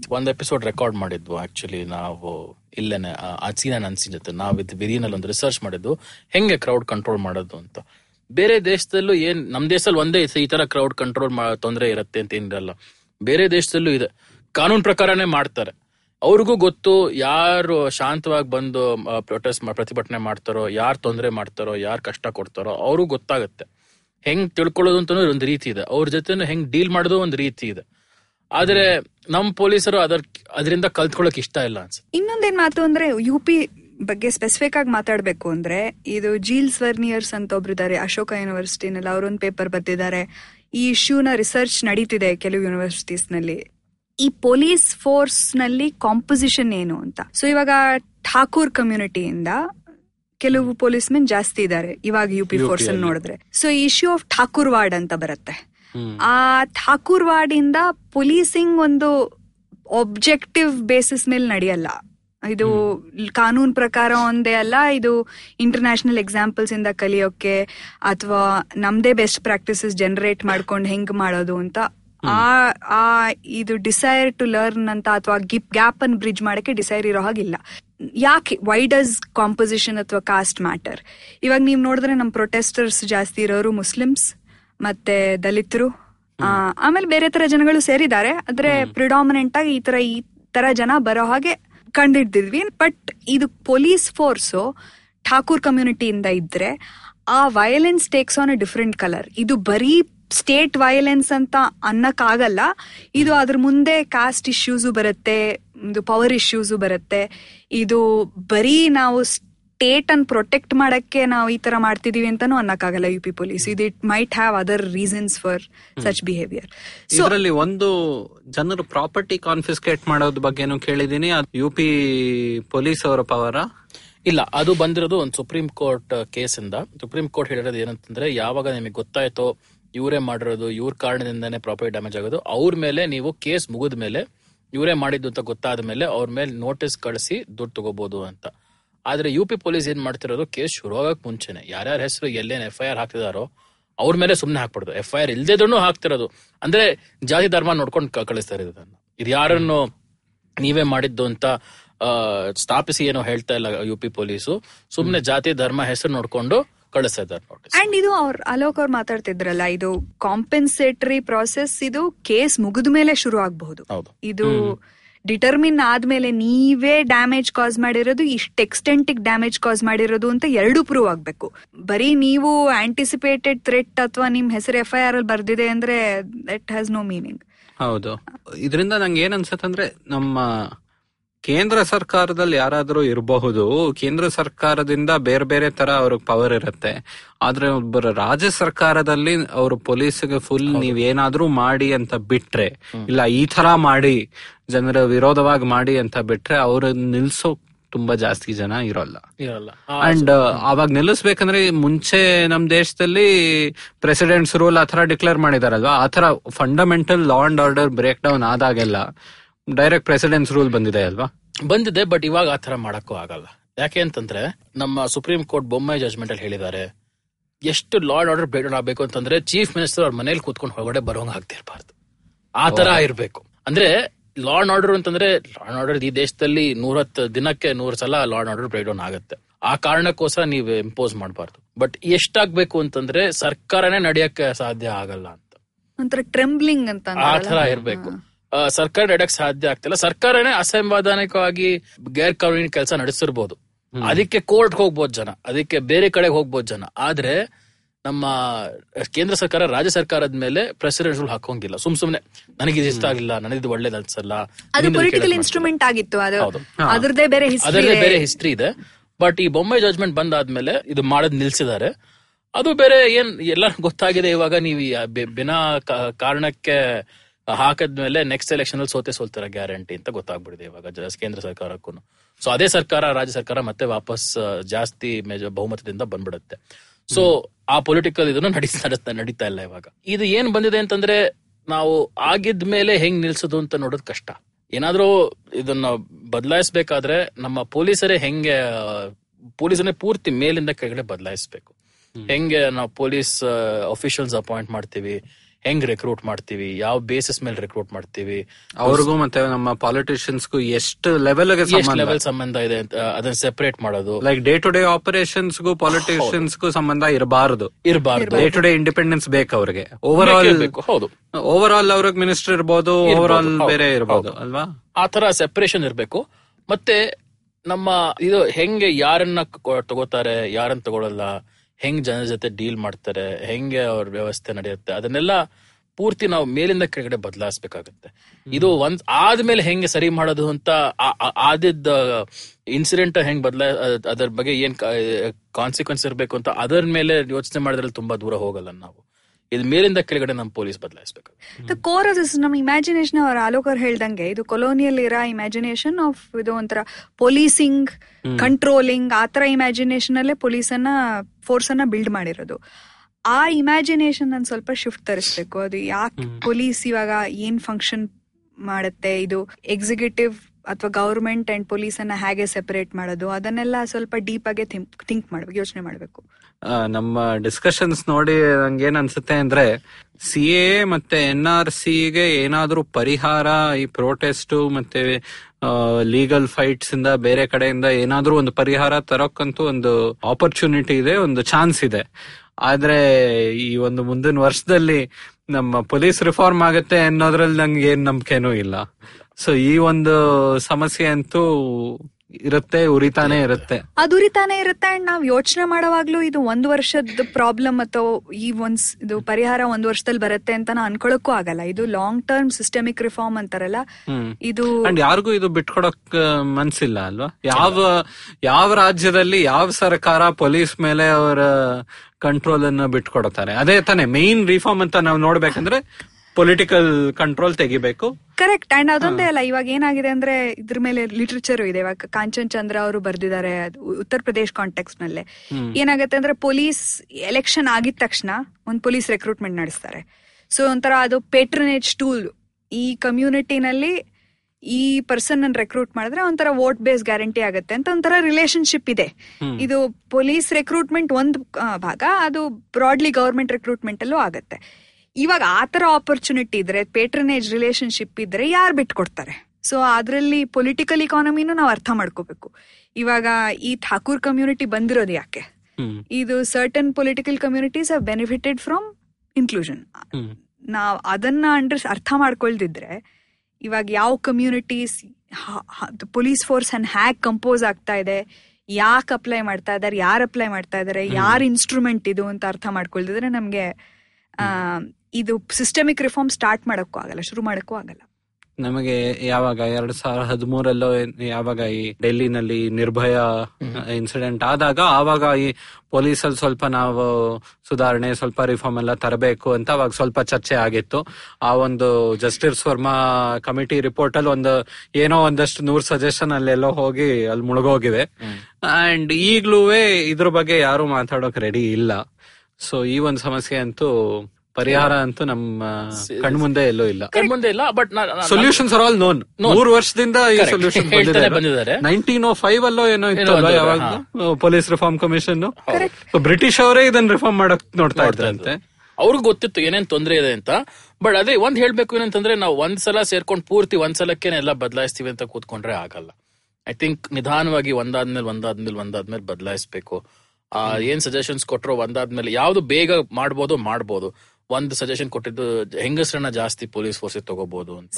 ಒಂದ್ ಎಪಿಸೋಡ್ ರೆಕಾರ್ಡ್ ಮಾಡಿದ್ವು ಆಕ್ಚುಲಿ ನಾವು ಇಲ್ಲೇನೆ ಅನ್ಸಿನ ಅನ್ಸಿನ ಜೊತೆ ನಾವ್ ವಿಧಿನಲ್ಲಿ ಒಂದು ರಿಸರ್ಚ್ ಮಾಡಿದ್ದು ಹೆಂಗೆ ಕ್ರೌಡ್ ಕಂಟ್ರೋಲ್ ಮಾಡೋದು ಅಂತ. ಬೇರೆ ದೇಶದಲ್ಲೂ ಏನ್, ನಮ್ ದೇಶದಲ್ಲಿ ಒಂದೇ ಈ ತರ ಕ್ರೌಡ್ ಕಂಟ್ರೋಲ್ ತೊಂದರೆ ಇರುತ್ತೆ ಅಂತ ಏನಿರಲ್ಲ ಬೇರೆ ದೇಶದಲ್ಲೂ ಇದೆ. ಕಾನೂನು ಪ್ರಕಾರನೇ ಮಾಡ್ತಾರೆ. ಅವ್ರಿಗೂ ಗೊತ್ತು ಯಾರು ಶಾಂತವಾಗಿ ಬಂದು ಪ್ರೊಟೆಸ್ಟ್ ಪ್ರತಿಭಟನೆ ಮಾಡ್ತಾರೋ, ಯಾರು ತೊಂದರೆ ಮಾಡ್ತಾರೋ, ಯಾರು ಕಷ್ಟ ಕೊಡ್ತಾರೋ, ಅವ್ರಿಗೂ ಗೊತ್ತಾಗುತ್ತೆ. ಹೆಂಗ್ ತಿಳ್ಕೊಳ್ಳೋದು ಅಂತ ಒಂದು ರೀತಿ ಇದೆ. ಅವ್ರ ಜೊತೆನೂ ಹೆಂಗ್ ಡೀಲ್ ಮಾಡೋದು ಒಂದು ರೀತಿ ಇದೆ. ಆದ್ರೆ, ನಮ್ ಪೊಲೀಸರು ಅದರ ಅದರಿಂದ ಕಲ್ತ್ಕೊಳಕ್ ಇಷ್ಟ ಇಲ್ಲ ಅನ್ಸುತ್ತೆ. ಇನ್ನೊಂದೇನ್ ಮಾತು ಅಂದ್ರೆ, ಯು ಪಿ ಬಗ್ಗೆ ಸ್ಪೆಸಿಫಿಕ್ ಆಗಿ ಮಾತಾಡ್ಬೇಕು ಅಂದ್ರೆ ಇದು ಜೀಲ್ಸ್ ವರ್ನಿಯರ್ಸ್ ಅಂತ ಒಬ್ರು ಇದಾರೆ ಅಶೋಕ ಯೂನಿವರ್ಸಿಟಿನಲ್ಲಿ ಅವರೊಂದು ಪೇಪರ್ ಬರ್ತಿದ್ದಾರೆ ಈ ಇಶ್ಯೂನ ರಿಸರ್ಚ್ ನಡೀತಿದೆ ಕೆಲವು ಯೂನಿವರ್ಸಿಟೀಸ್ನಲ್ಲಿ ಈ ಪೊಲೀಸ್ ಫೋರ್ಸ್ನಲ್ಲಿ ಕಾಂಪೊಸಿಷನ್ ಏನು ಅಂತ. ಸೊ ಇವಾಗ ಠಾಕೂರ್ ಕಮ್ಯುನಿಟಿಯಿಂದ ಕೆಲವು ಪೊಲೀಸ್ ಮೆನ್ ಜಾಸ್ತಿ ಇದ್ದಾರೆ ಇವಾಗ ಯು ಪಿ ಫೋರ್ಸ್ ಅಲ್ಲಿ. ನೋಡಿದ್ರೆ. So issue of Thakur ward ಅಂತ ಬರುತ್ತೆ. ಆ ಠಾಕೂರ್ ವಾರ್ಡ್ ಇಂದ ಪೊಲೀಸಿಂಗ್ ಒಂದು ಒಬ್ಜೆಕ್ಟಿವ್ ಬೇಸಿಸ್ ಮೇಲೆ ನಡೆಯಲ್ಲ. ಇದು ಕಾನೂನ್ ಪ್ರಕಾರ ಒಂದೇ ಅಲ್ಲ ಇದು ಇಂಟರ್ನ್ಯಾಷನಲ್ ಎಕ್ಸಾಂಪಲ್ಸ್ ಇಂದ ಕಲಿಯೋಕೆ ಅಥವಾ ನಮ್ದೇ ಬೆಸ್ಟ್ ಪ್ರಾಕ್ಟೀಸಸ್ ಜನರೇಟ್ ಮಾಡ್ಕೊಂಡು ಹೆಂಗ್ ಮಾಡೋದು ಅಂತ ಆ ಆ ಇದು ಡಿಸೈರ್ ಟು ಲರ್ನ್ ಅಂತ ಅಥವಾ ಗಿಪ್ ಗ್ಯಾಪ್ ಅನ್ನು ಬ್ರಿಡ್ಜ್ ಮಾಡಕ್ಕೆ ಡಿಸೈರ್ ಇರೋ ಹಾಗಿಲ್ಲ. ಯಾಕೆ? ವೈ ಡಸ್ ಕಾಂಪೋಸಿಷನ್ ಅಥವಾ ಕಾಸ್ಟ್ ಮ್ಯಾಟರ್ ಇವಾಗ ನೀವು ನೋಡಿದ್ರೆ ನಮ್ಮ ಪ್ರೊಟೆಸ್ಟರ್ಸ್ ಜಾಸ್ತಿ ಇರೋರು ಮುಸ್ಲಿಮ್ಸ್ ಮತ್ತೆ ದಲಿತರು ಆಮೇಲೆ ಬೇರೆ ತರ ಜನಗಳು ಸೇರಿದ್ದಾರೆ. ಆದ್ರೆ ಪ್ರಿಡಾಮಿನೆಂಟ್ ಆಗಿ ಈ ತರ ಈ ತರ ಜನ ಬರೋ ಹಾಗೆ ಕಂಡಿಡ್ದಿದ್ವಿ. ಬಟ್ ಇದು ಪೊಲೀಸ್ ಫೋರ್ಸು ಠಾಕೂರ್ ಕಮ್ಯುನಿಟಿಯಿಂದ ಇದ್ರೆ ಆ violence takes on a different colour ಇದು ಬರೀ ಸ್ಟೇಟ್ ವಯಲೆನ್ಸ್ ಅಂತ ಅನ್ನಕ್ಕಾಗಲ್ಲ. ಇದು ಅದ್ರ ಮುಂದೆ ಕಾಸ್ಟ್ ಇಶ್ಯೂಸು ಬರುತ್ತೆ, ಇದು ಪವರ್ ಇಶ್ಯೂಸು ಬರುತ್ತೆ. ಇದು ಬರೀ ನಾವು ಸ್ಟೇಟ್ ಅನ್ನು ಪ್ರೊಟೆಕ್ಟ್ ಮಾಡಕ್ಕೆ ನಾವು ಈ ತರ ಮಾಡ್ತಿದೀವಿ ಅಂತಾನು ಅನ್ನಕ್ಕಾಗಲ್ಲ ಯು ಪಿ ಪೊಲೀಸ್ ಇದು it might have other reasons for such behaviour so ಇದರಲ್ಲಿ ಒಂದು ಜನರು ಪ್ರಾಪರ್ಟಿ ಕಾನ್ಫಿಸ್ಕೇಟ್ ಮಾಡೋದ್ ಬಗ್ಗೆನೂ ಕೇಳಿದೀನಿ ಯು ಪಿ ಪೊಲೀಸ್ ಅವರ ಪವರ? ಇಲ್ಲ ಅದು ಬಂದಿರೋದು ಒಂದು ಸುಪ್ರೀಂ ಕೋರ್ಟ್ ಕೇಸ್ ಇಂದ ಸುಪ್ರೀಂ ಕೋರ್ಟ್ ಹೇಳಿರೋದು ಏನಂತಂದ್ರೆ ಯಾವಾಗ ನಿಮಗೆ ಗೊತ್ತಾಯ್ತೋ ಇವರೇ ಮಾಡಿರೋದು ಇವ್ರ ಕಾರಣದಿಂದಾನೆ ಪ್ರಾಪರ್ಟಿ ಡ್ಯಾಮೇಜ್ ಆಗೋದು ಅವ್ರ ಮೇಲೆ ನೀವು ಕೇಸ್ ಮುಗಿದ ಮೇಲೆ ಇವರೇ ಮಾಡಿದ್ದು ಅಂತ ಗೊತ್ತಾದ ಮೇಲೆ ಅವ್ರ ಮೇಲೆ ನೋಟಿಸ್ ಕಳಿಸಿ ದುಡ್ಡು ತಗೋಬಹುದು ಅಂತ. ಆದ್ರೆ ಯು ಪಿ ಪೊಲೀಸ್ ಏನ್ ಮಾಡ್ತಿರೋದು? ಕೇಸ್ ಶುರು ಆಗಕ್ ಮುಂಚೆನೆ. ಯಾರ್ಯಾರ ಹೆಸರು ಎಲ್ಲೇನ್ ಎಫ್ ಐ ಆರ್ ಹಾಕ್ತಿದಾರೋ ಅವ್ರ ಮೇಲೆ ಸುಮ್ನೆ ಹಾಕ್ಬಿಡ್ದು. ಎಫ್ ಐ ಆರ್ ಇಲ್ದೇದ್ರೂ ಹಾಕ್ತಿರೋದು. ಅಂದ್ರೆ ಜಾತಿ ಧರ್ಮ ನೋಡ್ಕೊಂಡು ಕಳಿಸ್ತಾರೆ ಇದನ್ನ ಇದು ಯಾರನ್ನು ನೀವೇ ಮಾಡಿದ್ದು ಅಂತ ಆ, ಸ್ಥಾಪಿಸಿ ಏನೋ ಹೇಳ್ತಾ ಇಲ್ಲ ಯು ಪಿ ಪೊಲೀಸು ಸುಮ್ನೆ ಜಾತಿ ಧರ್ಮ ಹೆಸರು ನೋಡ್ಕೊಂಡು ಕಳಿಸ್ತಾ ಇದ್ದಾರೆ ನೋಟಿಸ್. ಅಂಡ್ ಇದು ಅವ್ರ ಅಲೋಕ್ ಅವ್ರು ಮಾತಾಡ್ತಿದ್ರಲ್ಲ ಇದು ಕಾಂಪೆನ್ಸೇಟರಿ ಪ್ರಾಸೆಸ್ ಇದು ಕೇಸ್ ಮುಗಿದ ಮೇಲೆ ಶುರು ಆಗಬಹುದು. ಹೌದು. ಇದು ಡಿಟರ್ಮಿನ್ ಆದ್ಮೇಲೆ ನೀವೇ ಡ್ಯಾಮೇಜ್ ಕಾಸ್ ಮಾಡಿರೋದು ಇಷ್ಟ ಎಕ್ಸ್ಟೆಂಟ್ ಡ್ಯಾಮೇಜ್ ಕಾಸ್ ಮಾಡಿರೋದು ಅಂತ ಎರಡು ಪ್ರೂವ್ ಆಗ್ಬೇಕು. ಬರೀ ನೀವು ಆಂಟಿಸಿಪೇಟೆಡ್ ಥ್ರೆಟ್ ಅಥವಾ ನಿಮ್ ಹೆಸರು ಎಫ್ ಐ ಆರ್ ಅಲ್ಲಿ ಬರ್ದಿದೆ ಅಂದ್ರೆ ದಟ್ ಹ್ಯಾಸ್ ನೋ ಮೀನಿಂಗ್ ಹೌದು. ಇದರಿಂದ ನಂಗೆ ಏನ್ ಅನ್ಸತ್ತಂದ್ರೆ ನಮ್ಮ ಕೇಂದ್ರ ಸರ್ಕಾರದಲ್ಲಿ ಯಾರಾದರೂ ಇರಬಹುದು ಕೇಂದ್ರ ಸರ್ಕಾರದಿಂದ ಬೇರೆ ಬೇರೆ ತರ ಅವ್ರಿಗೆ ಪವರ್ ಇರುತ್ತೆ. ಆದ್ರೆ ಒಬ್ಬರ ರಾಜ್ಯ ಸರ್ಕಾರದಲ್ಲಿ ಅವರು ಪೊಲೀಸ್ಗೆ ಫುಲ್ ನೀವೇನಾದ್ರೂ ಮಾಡಿ ಅಂತ ಬಿಟ್ರೆ ಇಲ್ಲ ಈ ತರ ಮಾಡಿ ಜನರ ವಿರೋಧವಾಗಿ ಮಾಡಿ ಅಂತ ಬಿಟ್ರೆ ಅವ್ರ ನಿಲ್ಸೋ ತುಂಬಾ ಜಾಸ್ತಿ ಜನ ಇರೋಲ್ಲ. ಇರಲ್ಲ. ಅಂಡ್ ಅವಾಗ ನಿಲ್ಲಿಸ್ಬೇಕಂದ್ರೆ ಮುಂಚೆ ನಮ್ ದೇಶದಲ್ಲಿ ಪ್ರೆಸಿಡೆಂಟ್ಸ್ ರೂಲ್ ಆತರ ಡಿಕ್ಲೇರ್ ಮಾಡಿದಾರಲ್ವಾ? ಆತರ fundamental law and order break down ಆದಾಗೆಲ್ಲ ಡೈರೆಕ್ಟ್ ಪ್ರೆಸಿಡೆಂಟ್ಸ್ ರೂಲ್ ಬಂದಿದೆ ಅಲ್ವಾ? ಬಂದಿದೆ ಬಟ್ ಇವಾಗ ಆ ತರ ಮಾಡಕ್ಕೂ ಆಗಲ್ಲ. ಯಾಕೆ ಅಂತಂದ್ರೆ ನಮ್ಮ ಸುಪ್ರೀಂ ಕೋರ್ಟ್ ಬೊಮ್ಮೆ ಜಜ್ಮೆಂಟ್ ಅಲ್ಲಿ ಹೇಳಿದ್ದಾರೆ ಎಷ್ಟು ಲಾ ಅಂಡ್ ಆರ್ಡರ್ ಬ್ರೇಕ್ ಆಗಬೇಕು ಅಂತಂದ್ರೆ ಚೀಫ್ ಮಿನಿಸ್ಟರ್ ಅವ್ರ ಮನೇಲಿ ಕೂತ್ಕೊಂಡು ಹೊರಗಡೆ ಬರೋಂಗ್ ಆಗ್ತಿರ್ಬಾರ್ದು. ಆ ತರ ಇರ್ಬೇಕು. ಅಂದ್ರೆ ಲಾ ಅಂಡ್ ಆರ್ಡರ್ ಅಂತಂದ್ರೆ ಲಾ ಅಂಡ್ ಆರ್ಡರ್ ಈ ದೇಶದಲ್ಲಿ ನೂರತ್ತು ದಿನಕ್ಕೆ ನೂರ್ ಸಲ law and order break down ಆಗುತ್ತೆ. ಆ ಕಾರಣಕ್ಕೋಸ್ಕರ ನೀವು ಇಂಪೋಸ್ ಮಾಡಬಾರ್ದು. ಬಟ್ ಎಷ್ಟಾಗ್ಬೇಕು ಅಂತಂದ್ರೆ ಸರ್ಕಾರನೇ ನಡೆಯಕ್ಕೆ ಸಾಧ್ಯ ಆಗಲ್ಲ ಅಂತ. ಒಂಥರ ಟ್ರೆಂಬ್ಲಿಂಗ್ ಅಂತ ಆ ತರ ಇರ್ಬೇಕು. ಸರ್ಕಾರ ನಡೆಯಕ್ ಸಾಧ್ಯ ಆಗ್ತಿಲ್ಲ. ಸರ್ಕಾರನೇ ಅಸಂವಿಧಾನಿಕವಾಗಿ ಗೈರ್ ಕಾನೂನಿನ ಕೆಲಸ ನಡೆಸಿರ್ಬೋದು. ಅದಕ್ಕೆ ಕೋರ್ಟ್ ಹೋಗ್ಬೋದು ಜನ. ಅದಕ್ಕೆ ಬೇರೆ ಕಡೆ ಹೋಗ್ಬೋದು ಜನ. ಆದ್ರೆ ನಮ್ಮ ಕೇಂದ್ರ ಸರ್ಕಾರ ರಾಜ್ಯ ಸರ್ಕಾರದ ಮೇಲೆ ಪ್ರೆಸಿಡೆಂಟ್ ರೂಲ್ ಹಾಕೋಂಗಿಲ್ಲ ಸುಮ್ ಸುಮ್ನೆ ನನಗೆ ಇದು ಇಷ್ಟ ಆಗಿಲ್ಲ ನನಗಿದು ಒಳ್ಳೇದು ಅನ್ಸಲ್ಲ ಅದು ಪೊಲಿಟಿಕಲ್ ಇನ್ಸ್ಟ್ರೂಮೆಂಟ್ ಆಗಿತ್ತು ಅದು. ಹೌದು. ಬೇರೆ ಹಿಸ್ಟ್ರಿ ಇದೆ. ಬಟ್ ಈ ಬೊಂಬೆ ಜಜ್ಮೆಂಟ್ ಬಂದಾದ್ಮೇಲೆ ಇದು ಮಾಡೋದ್ ನಿಲ್ಸಿದ್ದಾರೆ. ಅದು ಬೇರೆ ಏನ್ ಎಲ್ಲ ಗೊತ್ತಾಗಿದೆ ಇವಾಗ ನೀವು ಬಿನಾ ಕಾರಣಕ್ಕೆ ಹಾಕದ್ಮೇಲೆ ನೆಕ್ಸ್ಟ್ ಎಲೆಕ್ಷನ್ ಅಲ್ಲಿ ಸೋತೆ ಸೋಲ್ತಾರ ಗ್ಯಾರಂಟಿ ಅಂತ ಗೊತ್ತಾಗ್ಬಿಡಿದೆ ಇವಾಗ ಕೇಂದ್ರ ಸರ್ಕಾರಕ್ಕೂ ಸೊ ಅದೇ ಸರ್ಕಾರ ರಾಜ್ಯ ಸರ್ಕಾರ ಮತ್ತೆ ವಾಪಸ್ ಜಾಸ್ತಿ ಬಹುಮತದಿಂದ ಬಂದ್ಬಿಡುತ್ತೆ. ಸೊ ಆ ಪೊಲಿಟಿಕಲ್ ಇದನ್ನು ನಡೀತಾ ನಡೀತಾ- ನಡೀತಾ ಇಲ್ಲ ಇವಾಗ. ಇದು ಏನ್ ಬಂದಿದೆ ಅಂತಂದ್ರೆ ನಾವು ಆಗಿದ ಮೇಲೆ ಹೆಂಗ್ ನಿಲ್ಸೋದು ಅಂತ ನೋಡೋದು ಕಷ್ಟ. ಏನಾದ್ರೂ ಇದನ್ನ ಬದಲಾಯಿಸಬೇಕಾದ್ರೆ ನಮ್ಮ ಪೊಲೀಸರೇ ಹೆಂಗೆ ಪೊಲೀಸರೇ ಪೂರ್ತಿ ಮೇಲಿಂದ ಕೆಳಗಡೆ ಬದಲಾಯಿಸಬೇಕು. ಹೆಂಗೆ ನಾವು ಪೊಲೀಸ್ ಅಫಿಷಿಯಲ್ಸ್ ಅಪಾಯಿಂಟ್ ಮಾಡ್ತೀವಿ ಹೆಂಗ್ ರೆಕ್ರೂಟ್ ಮಾಡ್ತೀವಿ? ಯಾವ ಬೇಸಿಸ್ ಮೇಲೆ ರೆಕ್ರೂಟ್ ಮಾಡ್ತೀವಿ? ಅವ್ರಿಗೂ ಮತ್ತೆ ನಮ್ಮ ಪಾಲಿಟಿಷಿಯನ್ಸ್ಗೂ ಎಷ್ಟು ಲೆವೆಲ್ ಲೆವೆಲ್ ಸಂಬಂಧ? ಇದೆ ಅಂತ ಅದನ್ನ ಸೆಪರೇಟ್ ಮಾಡೋದು. ಲೈಕ್ ಡೇ ಟು ಡೇ ಆಪರೇಷನ್ಸ್ಗೂ ಪಾಲಿಟಿಷಿಯನ್ಸ್ಗೂ ಸಂಬಂಧ ಇರಬಾರದು. ಇರಬಾರದು. ಡೇ ಟು ಡೇ ಇಂಡಿಪೆಂಡೆನ್ಸ್ ಬೇಕು ಅವ್ರಿಗೆ. ಓವರ್ ಆಲ್ ಹೌದು. ಓವರ್ ಆಲ್ ಅವ್ರಿಗೆ ಮಿನಿಸ್ಟರ್ ಇರ್ಬೋದು ಓವರ್ ಆಲ್ ಬೇರೆ. ಇರ್ಬೋದು ಅಲ್ವಾ? ಆ ತರ ಸೆಪರೇಷನ್ ಇರಬೇಕು. ಮತ್ತೆ ನಮ್ಮ ಇದು ಹೆಂಗೆ ಯಾರನ್ನ ತಗೋತಾರೆ ಯಾರನ್ನ ತಗೊಳಲ್ಲ ಹೆಂಗ್ ಜನ ಜೊತೆ ಡೀಲ್ ಮಾಡ್ತಾರೆ ಹೆಂಗೆ ಅವ್ರ ವ್ಯವಸ್ಥೆ ನಡೆಯುತ್ತೆ ಅದನ್ನೆಲ್ಲ ಪೂರ್ತಿ ನಾವು ಮೇಲಿಂದ ಕೆಳಗಡೆ ಬದಲಾಯಿಸಬೇಕಾಗುತ್ತೆ. ಇದು ಒಂದ್ ಆದ್ಮೇಲೆ ಹೆಂಗೆ ಸರಿ ಮಾಡೋದು ಅಂತ ಆದಿದ್ದ ಇನ್ಸಿಡೆಂಟ್ ಹೆಂಗ್ ಬದಲಾ ಅದರ ಬಗ್ಗೆ ಏನ್ ಕಾನ್ಸಿಕ್ವೆನ್ಸ್ ಇರಬೇಕು ಅಂತ ಅದರ ಮೇಲೆ ಯೋಚನೆ ಮಾಡಿದ್ರಲ್ಲಿ ತುಂಬಾ ದೂರ ಹೋಗಲ್ಲ ನಾವು. ಇದು ಮೇಲಿಂದ ಕೆಳಗಡೆ ನಮ್ಮ ಪೊಲೀಸ್ ಬದಲಾಯಿಸಬೇಕು. ದ ಕೋರ್ ಆಫ್ ದಿಸ್ ನಮ್ಮ ಇಮ್ಯಾಜಿನೇಷನ್ ಅವ್ರ ಆಲೋಕರ್ ಹೇಳ್ದಂಗೆ ಇದು ಕೊಲೋನಿಯಲ್ ಇರೋ ಇಮ್ಯಾಜಿನೇಷನ್ ಆಫ್ ಇದು ಒಂಥರ ಪೊಲೀಸಿಂಗ್ ಕಂಟ್ರೋಲಿಂಗ್ ಆ ತರ ಇಮ್ಯಾಜಿನೇಷನ್ ಅಲ್ಲೇ ಪೊಲೀಸನ್ನ ಫೋರ್ಸ್ ಅನ್ನ ಬಿಲ್ಡ್ ಮಾಡಿರೋದು. ಆ ಇಮ್ಯಾಜಿನೇಷನ್ ಅನ್ನ ಸ್ವಲ್ಪ ಶಿಫ್ಟ್ ತರಿಸ್ಬೇಕು. ಅದು ಯಾಕೆ ಪೊಲೀಸ್ ಇವಾಗ ಏನ್ ಫಂಕ್ಷನ್ ಮಾಡುತ್ತೆ? ಇದು ಎಕ್ಸಿಕ್ಯೂಟಿವ್ ಅಥವಾ ಗವರ್ಮೆಂಟ್ ಅಂಡ್ ಪೊಲೀಸ್ ಅನ್ನ ಹೇಗೆ ಸೆಪರೇಟ್ ಮಾಡೋದು, ಅದನ್ನೆಲ್ಲ ಸ್ವಲ್ಪ ಡೀಪ್ ಆಗಿ ಥಿಂಕ್ ಮಾಡ್ಬೇಕು, ಯೋಚನೆ ಮಾಡ್ಬೇಕು. ನಮ್ಮ ಡಿಸ್ಕಷನ್ಸ್ ನೋಡಿ ನಂಗೆ ಏನ್ ಅನ್ಸುತ್ತೆ ಅಂದ್ರೆ ಸಿ ಎ ಮತ್ತೆ ಎನ್ ಆರ್ ಸಿಗೆ ಏನಾದ್ರೂ ಪರಿಹಾರ, ಈ ಪ್ರೊಟೆಸ್ಟ್ ಮತ್ತೆ ಲೀಗಲ್ ಫೈಟ್ಸ್ ಇಂದ ಬೇರೆ ಕಡೆಯಿಂದ ಏನಾದ್ರೂ ಒಂದು ಪರಿಹಾರ ತರೋಕ್ಕಂತೂ ಒಂದು ಆಪರ್ಚುನಿಟಿ ಇದೆ, ಒಂದು ಚಾನ್ಸ್ ಇದೆ. ಆದ್ರೆ ಈ ಒಂದು ಮುಂದಿನ ವರ್ಷದಲ್ಲಿ ನಮ್ಮ ಪೊಲೀಸ್ ರಿಫಾರ್ಮ್ ಆಗುತ್ತೆ ಅನ್ನೋದ್ರಲ್ಲಿ ನಂಗೆ ಏನ್ ನಂಬಿಕೆನೂ ಇಲ್ಲ. ಸೊ ಈ ಒಂದು ಸಮಸ್ಯೆ ಅಂತೂ ಇರುತ್ತೆ ಉರಿತಾನೆ ಇರುತ್ತೆ. ಅದು ಉರಿತಾನೆ ಇರುತ್ತೆ ಅಂಡ್ ನಾವ್ ಯೋಚನೆ ಮಾಡೋವಾಗ್ಲೂ ಇದು ಒಂದ್ ವರ್ಷದ ಪ್ರಾಬ್ಲಮ್ ಅಥವಾ ಈ ಒಂದ್ ಇದು ಪರಿಹಾರ ಒಂದ್ ವರ್ಷದಲ್ಲಿ ಬರುತ್ತೆ ಅಂತ ಅನ್ಕೊಳಕ್ಕೂ ಆಗಲ್ಲ. ಇದು ಲಾಂಗ್ ಟರ್ಮ್ ಸಿಸ್ಟಮಿಕ್ ರಿಫಾರ್ಮ್ ಅಂತಾರಲ್ಲ ಇದು ಅಂಡ್ ಯಾರಿಗೂ ಇದು ಬಿಟ್ಕೊಡಕ್ ಮನ್ಸಿಲ್ಲ ಅಲ್ವಾ? ಯಾವ ಯಾವ ರಾಜ್ಯದಲ್ಲಿ ಯಾವ ಸರ್ಕಾರ ಪೊಲೀಸ್ ಮೇಲೆ ಅವರ ಕಂಟ್ರೋಲ್ ಅನ್ನ ಬಿಟ್ಕೊಡ್ತಾರೆ. ಅದೇ ತಾನೇ ಮೇನ್ ರಿಫಾರ್ಮ್ ಅಂತ ನಾವು ನೋಡ್ಬೇಕಂದ್ರೆ ಪೊಲಿಟಿಕಲ್ ಕಂಟ್ರೋಲ್ ತೆಗಿಬೇಕು. ಕರೆಕ್ಟ್ ಅಂಡ್ ಅದೊಂದೇ ಅಲ್ಲ ಇವಾಗ ಏನಾಗಿದೆ ಅಂದ್ರೆ ಇದ್ರ ಮೇಲೆ ಲಿಟ್ರೇಚರ್ ಇದೆ. ಇವಾಗ ಕಾಂಚನ್ ಚಂದ್ರ ಅವರು ಬರ್ದಿದ್ದಾರೆ ಉತ್ತರ ಪ್ರದೇಶ್ ಕಾಂಟೆಕ್ಸ್ ನಲ್ಲೇ. ಏನಾಗುತ್ತೆ ಅಂದ್ರೆ ಪೊಲೀಸ್ ಎಲೆಕ್ಷನ್ ಆಗಿದ ತಕ್ಷಣ ಒಂದ್ ಪೊಲೀಸ್ ರೆಕ್ರೂಟ್ಮೆಂಟ್ ನಡೆಸ್ತಾರೆ. ಸೊ ಒಂಥರ ಅದು ಪೇಟ್ರನೇಜ್ ಟೂಲ್ ಈ ಕಮ್ಯುನಿಟಿನಲ್ಲಿ ಈ ಪರ್ಸನ್ ಅನ್ನ ರೆಕ್ರೂಟ್ ಮಾಡಿದ್ರೆ ಒಂಥರ ವೋಟ್ ಬೇಸ್ ಗ್ಯಾರಂಟಿ ಆಗುತ್ತೆ ಅಂತ ಒಂಥರ ರಿಲೇಶನ್ಶಿಪ್ ಇದೆ. ಇದು ಪೊಲೀಸ್ ರೆಕ್ರೂಟ್ಮೆಂಟ್ ಒಂದು ಭಾಗ ಅದು ಬ್ರಾಡ್ಲಿ ಗವರ್ಮೆಂಟ್ ರೆಕ್ರೂಟ್ಮೆಂಟ್ ಅಲ್ಲೂ ಆಗುತ್ತೆ. ಇವಾಗ ಆತರ ಆಪರ್ಚುನಿಟಿ ಇದ್ರೆ ಪೇಟ್ರನೇಜ್ ರಿಲೇಶನ್ಶಿಪ್ ಇದ್ರೆ ಯಾರು ಬಿಟ್ಕೊಡ್ತಾರೆ? ಸೊ ಅದ್ರಲ್ಲಿ ಪೊಲಿಟಿಕಲ್ ಇಕಾನಮಿನೂ ನಾವು ಅರ್ಥ ಮಾಡ್ಕೋಬೇಕು. ಇವಾಗ ಈ ಠಾಕೂರ್ ಕಮ್ಯುನಿಟಿ ಬಂದಿರೋದು ಯಾಕೆ? ಇದು certain political communities have benefited from inclusion ನಾವು ಅದನ್ನ ಅಂಡರ್ ಅರ್ಥ ಮಾಡ್ಕೊಳ್ದಿದ್ರೆ ಇವಾಗ ಯಾವ ಕಮ್ಯುನಿಟೀಸ್ ಪೊಲೀಸ್ ಫೋರ್ಸ್ ಅನ್ ಹ್ಯಾಕ್ ಕಂಪೋಸ್ ಆಗ್ತಾ ಇದೆ ಯಾಕೆ ಅಪ್ಲೈ ಮಾಡ್ತಾ ಇದ್ದಾರೆ ಯಾರು ಅಪ್ಲೈ ಮಾಡ್ತಾ ಇದ್ದಾರೆ ಯಾರು ಇನ್ಸ್ಟ್ರೂಮೆಂಟ್ ಇದು ಅಂತ ಅರ್ಥ ಮಾಡ್ಕೊಳ್ದಿದ್ರೆ ನಮ್ಗೆ ಇದು ಸಿಸ್ಟಮಿಕ್ ರಿಫಾರ್ಮ್ ಸ್ಟಾರ್ಟ್ ಮಾಡಕ್ಕೂ ಆಗಲ್ಲ ಶುರು ಮಾಡಕ್ಕೂ ಆಗಲ್ಲ. ನಮಗೆ ಯಾವಾಗ ಎರಡ್ ಸಾವಿರದ ಹದಿಮೂರಲ್ಲೋ ಯಾವಾಗ ಈ ಡೆಲ್ಲಿನಲ್ಲಿ ನಿರ್ಭಯ ಇನ್ಸಿಡೆಂಟ್ ಆದಾಗ ಆವಾಗ ಈ ಪೊಲೀಸಲ್ಲಿ ಸ್ವಲ್ಪ ನಾವು ಸುಧಾರಣೆ ಸ್ವಲ್ಪ ರಿಫಾರ್ಮ್ ಎಲ್ಲ ತರಬೇಕು ಅಂತ ಅವಾಗ ಸ್ವಲ್ಪ ಚರ್ಚೆ ಆಗಿತ್ತು. ಆ ಒಂದು ಜಸ್ಟಿಸ್ ವರ್ಮಾ ಕಮಿಟಿ ರಿಪೋರ್ಟ್ ಅಲ್ಲಿ ಒಂದು ಏನೋ ಒಂದಷ್ಟು ನೂರ್ ಸಜೆಷನ್ ಅಲ್ಲೆಲ್ಲೋ ಹೋಗಿ ಅಲ್ಲಿ ಮುಳುಗೋಗಿವೆ. ಅಂಡ್ ಈಗ್ಲೂ ಇದ್ರ ಬಗ್ಗೆ ಯಾರು ಮಾತಾಡೋಕ್ ರೆಡಿ ಇಲ್ಲ. ಸೊ ಈ ಒಂದು ಸಮಸ್ಯೆ ಅಂತೂ ಪರಿಹಾರ ಅಂತೂ ನಮ್ಮ ಕಣ್ಮುಂದೆ ಎಲ್ಲೋ ಇಲ್ಲ. ಮುಂದೆ ಇಲ್ಲ but solutions are all known. ಮೂರು ವರ್ಷದಿಂದ ಈ ಸೊಲ್ಯೂಷನ್ ಬಂದಿದ್ದಾರೆ. ನೈನ್ಟೀನ್ ಓ ಫೈವ್ ಅಲ್ಲೋ ಏನೋ ಇತ್ತು ಯಾವಾಗ? ಪೊಲೀಸ್ ರಿಫಾರ್ಮ್ ಕಮಿಷನ್ ಬ್ರಿಟಿಷ್ ಅವರೇ ಇದನ್ನ ರಿಫಾರ್ಮ್ ಮಾಡಕ್ ನೋಡ್ತಾ ಇದ್ರಂತೆ. ಅವ್ರಿಗೆ ಗೊತ್ತಿತ್ತು ಏನೇನ್ ತೊಂದ್ರೆ ಇದೆ ಅಂತ. ಬಟ್ ಅದೇ ಒಂದ್ ಹೇಳ್ಬೇಕು ಏನಂತಂದ್ರೆ ನಾವು ಒಂದ್ ಸಲ ಸೇರ್ಕೊಂಡು ಪೂರ್ತಿ ಒಂದ್ ಸಲಕ್ಕೆ ಎಲ್ಲ ಬದಲಾಯಿಸ್ತೀವಿ ಅಂತ ಕೂತ್ಕೊಂಡ್ರೆ ಆಗಲ್ಲ. ಐ ಥಿಂಕ್ ನಿಧಾನವಾಗಿ ಒಂದಾದ್ಮೇಲೆ ಒಂದಾದ್ಮೇಲೆ ಒಂದಾದ್ಮೇಲೆ ಬದಲಾಯಿಸ್ಬೇಕು. ಏನ್ ಸಜೆಷನ್ಸ್ ಕೊಟ್ರೋ ಒಂದಾದ್ಮೇಲೆ ಯಾವ್ದು ಬೇಗ ಮಾಡ್ಬೋದು ಮಾಡ್ಬೋದು. ಒಂದ್ ಸಜೆಷನ್ ಕೊಟ್ಟಿದ್ದು ಹೆಂಗಸರನ್ನ ಜಾಸ್ತಿ ಪೊಲೀಸ್ ಫೋರ್ಸ್ ತಗೋಬಹುದು ಅಂತ.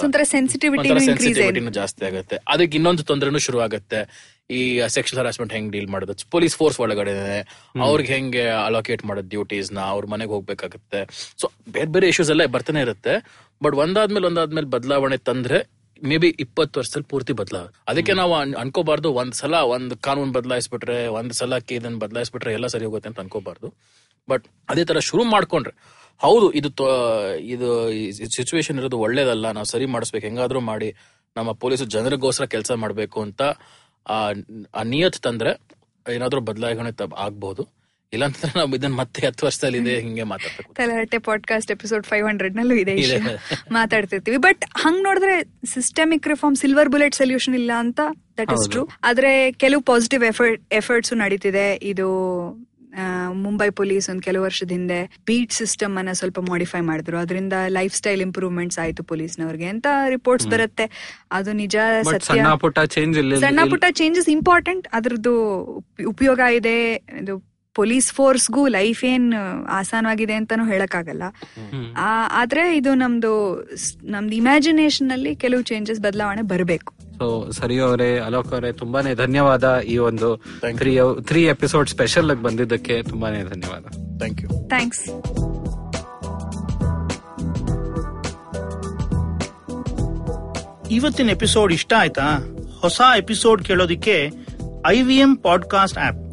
ಸೆನ್ಸಿಟಿವಿಟಿನೂ ಜಾಸ್ತಿ ಆಗುತ್ತೆ. ಅದಕ್ಕೆ ಇನ್ನೊಂದು ತೊಂದ್ರೆನು ಶುರು ಆಗುತ್ತೆ ಈ ಸೆಕ್ಷಲ್ ಹರಾಸ್ಮೆಂಟ್ ಹೆಂಗ್ ಡೀಲ್ ಮಾಡೋದು? ಪೊಲೀಸ್ ಫೋರ್ಸ್ ಒಳಗಡೆ ಅವ್ರಿಗೆ ಹೆಂಗೆ ಅಲೋಕೇಟ್ ಮಾಡೋದು ಡ್ಯೂಟೀಸ್ನ? ಅವ್ರ ಮನೆಗೆ ಹೋಗ್ಬೇಕಾಗುತ್ತೆ. ಸೊ ಬೇರೆ ಬೇರೆ ಇಶ್ಯೂಸ್ ಎಲ್ಲ ಬರ್ತಾನೆ ಇರುತ್ತೆ. ಬಟ್ ಒಂದಾದ್ಮೇಲೆ ಒಂದಾದ್ಮೇಲೆ ಬದಲಾವಣೆ ತಂದ್ರೆ ಮೇ ಬಿ ಇಪ್ಪತ್ತು ವರ್ಷದಲ್ಲಿ ಪೂರ್ತಿ ಬದಲಾಗ ಅದಕ್ಕೆ ನಾವು ಅನ್- ಅನ್ಕೋಬಾರ್ದು ಒಂದ್ ಸಲ ಒಂದ್ ಕಾನೂನ್ ಬದಲಾಯಿಸ್ಬಿಟ್ರೆ ಒಂದ್ ಸಲಕ್ಕೆ ಇದನ್ನ ಬದಲಾಯಿಸ್ಬಿಟ್ರೆ ಎಲ್ಲ ಸರಿ ಹೋಗುತ್ತೆ ಅಂತ ಅನ್ಕೋಬಾರ್ದು. ಬಟ್ ಅದೇ ತರ ಶುರು ಮಾಡ್ಕೊಂಡ್ರೆ. ಹೌದು ಇದು ಇದು ಸಿಚುವೇಶನ್ ಇರೋದು ಒಳ್ಳೇದಲ್ಲ ನಾವು ಸರಿ ಮಾಡಿಸ್ಬೇಕು ಹೆಂಗಾದ್ರೂ ಮಾಡಿ ನಮ್ಮ ಪೊಲೀಸರು ಜನರಿಗೋಸ್ಕರ ಕೆಲಸ ಮಾಡಬೇಕು ಅಂತ ಆ ನಿಯತ್ ತಂದ್ರೆ ಏನಾದ್ರೂ ಬದಲಾವಣೆ ಆಗ್ಬಹುದು ಇಲ್ಲಾಂತಂದ್ರೆ ನಾವು ಇದನ್ನ ಮತ್ತೆ ಹತ್ತು ವರ್ಷದಲ್ಲಿ ಇದೆ ಹಿಂಗೆ ಮಾತಾಡ್ಬೇಕು ಪಾಡ್ಕಾಸ್ಟ್ ಎಪಿಸೋಡ್ ಫೈವ್ ಹಂಡ್ರೆಡ್ ನಲ್ಲೂ ಇದೆ ಮಾತಾಡ್ತಿರ್ತೀವಿ. ಬಟ್ ಹಂಗ್ ನೋಡಿದ್ರೆ systemic reform silver bullet solution ಇಲ್ಲ ಅಂತ ದಟ್ ಇಸ್ ಟ್ರೂ ಆದ್ರೆ ಕೆಲವು ಪಾಸಿಟಿವ್ ಎಫರ್ಟ್ ಎಫರ್ಟ್ಸ್ ನಡೀತಿದೆ. ಇದು ಮುಂಬೈ ಪೊಲೀಸ್ ಒಂದ್ ಕೆಲವು ವರ್ಷದ ಹಿಂದೆ ಬೀಟ್ ಸಿಸ್ಟಮ್ ಅನ್ನ ಸ್ವಲ್ಪ ಮಾಡಿಫೈ ಮಾಡಿದ್ರು. ಅದರಿಂದ ಲೈಫ್ ಸ್ಟೈಲ್ ಇಂಪ್ರೂವ್ಮೆಂಟ್ಸ್ ಆಯ್ತು ಪೊಲೀಸ್ನವ್ರಿಗೆ ಅಂತ ರಿಪೋರ್ಟ್ಸ್ ಬರುತ್ತೆ. ಅದು ನಿಜ ಸಣ್ಣ ಪುಟ್ಟ ಸಣ್ಣ ಚೇಂಜಸ್ ಇಂಪಾರ್ಟೆಂಟ್ ಅದ್ರದ್ದು ಉಪಯೋಗ ಇದೆ. ಇದು ಪೊಲೀಸ್ ಫೋರ್ಸ್ಗೂ ಲೈಫ್ ಏನ್ ಆಸಾನವಾಗಿದೆ ಅಂತಾನು ಹೇಳಕ್ಕಾಗಲ್ಲ. ಆದ್ರೆ ಇದು ನಮ್ದು ನಮ್ದು ಇಮ್ಯಾಜಿನೇಷನ್ ಅಲ್ಲಿ ಕೆಲವು ಚೇಂಜಸ್ ಬದಲಾವಣೆ ಬರಬೇಕು. ಸೊ ಸರಿ ಅವರೇ ಅಲೋಕ್ ಅವರೇ ತುಂಬಾನೇ ಧನ್ಯವಾದ ಈ ಒಂದು ತ್ರೀ ತ್ರೀ ಎಪಿಸೋಡ್ ಸ್ಪೆಷಲ್ ಆಗಿ ಬಂದಿದ್ದಕ್ಕೆ ತುಂಬಾನೇ ಧನ್ಯವಾದ. ಥ್ಯಾಂಕ್ ಯು ಥ್ಯಾಂಕ್ಸ್ ಇವತ್ತಿನ ಎಪಿಸೋಡ್ ಇಷ್ಟ ಆಯ್ತಾ? ಹೊಸ episode ಕೇಳೋದಿಕ್ಕೆ I V M podcast app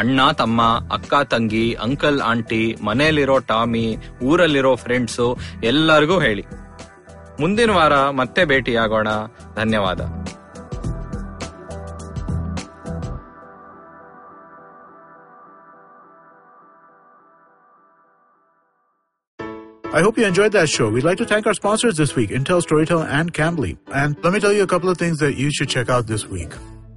ಅಣ್ಣ ತಮ್ಮ ಅಕ್ಕ ತಂಗಿ ಅಂಕಲ್ ಆಂಟಿ ಮನೆಯಲ್ಲಿರೋ ಟಾಮಿ ಊರಲ್ಲಿರೋ ಫ್ರೆಂಡ್ಸು ಎಲ್ಲರಿಗೂ ಹೇಳಿ ಮುಂದಿನ ವಾರ ಮತ್ತೆ ಭೇಟಿಯಾಗೋಣ ಧನ್ಯವಾದ I hope you enjoyed that show. We'd like to thank our sponsors this week, Intel, Storytel, and Cambly. And let me tell you a couple of things that you should check out this week.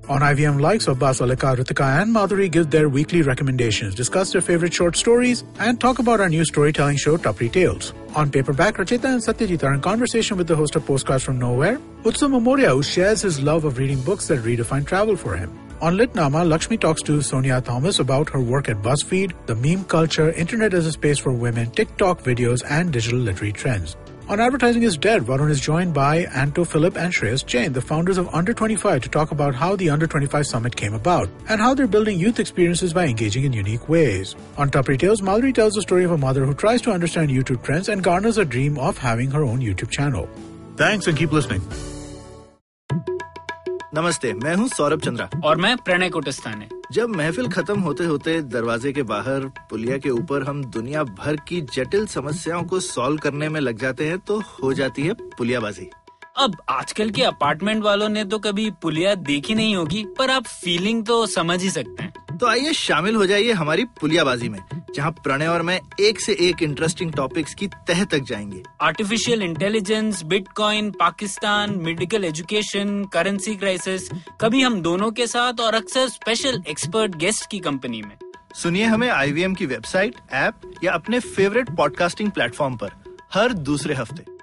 On IVM Likes, of Alika, Ritika, and Madhuri give their weekly recommendations, discuss their favorite short stories, and talk about our new storytelling show, Tapri Tales. On paperback, Rachita and Satyajit are in conversation with the host of Postcards from Nowhere, Utsu Memoria, who shares his love of reading books that redefine travel for him. On Litnama, Lakshmi talks to Sonia Thomas about her work at BuzzFeed, the meme culture, internet as a space for women, TikTok videos, and digital literary trends. On Advertising is Dead, Varun is joined by Anto Philip and Shreyas Jain, the founders of Under 25, to talk about how the Under 25 Summit came about and how they're building youth experiences by engaging in unique ways. On Top Retails, Mallory tells the story of a mother who tries to understand YouTube trends and garners a dream of having her own YouTube channel. Thanks and keep listening. नमस्ते मैं हूँ सौरभ चंद्रा। और मैं प्रणय कुटस्थाने। जब महफिल खत्म होते होते दरवाजे के बाहर पुलिया के ऊपर हम दुनिया भर की जटिल समस्याओं को सॉल्व करने में लग जाते हैं तो हो जाती है पुलियाबाजी। अब आजकल के अपार्टमेंट वालों ने तो कभी पुलिया देखी नहीं होगी पर आप फीलिंग तो समझ ही सकते हैं। तो आइए शामिल हो जाइए हमारी पुलियाबाजी में जहाँ प्रणय और मैं एक से एक इंटरेस्टिंग टॉपिक्स की तह तक जाएँगे। Artificial intelligence bitcoin Pakistan medical education currency crisis कभी हम दोनों के साथ और अक्सर स्पेशल एक्सपर्ट गेस्ट की कंपनी में। सुनिए हमें आईवीएम की वेबसाइट ऐप या अपने फेवरेट पॉडकास्टिंग प्लेटफॉर्म पर हर दूसरे हफ़्ते।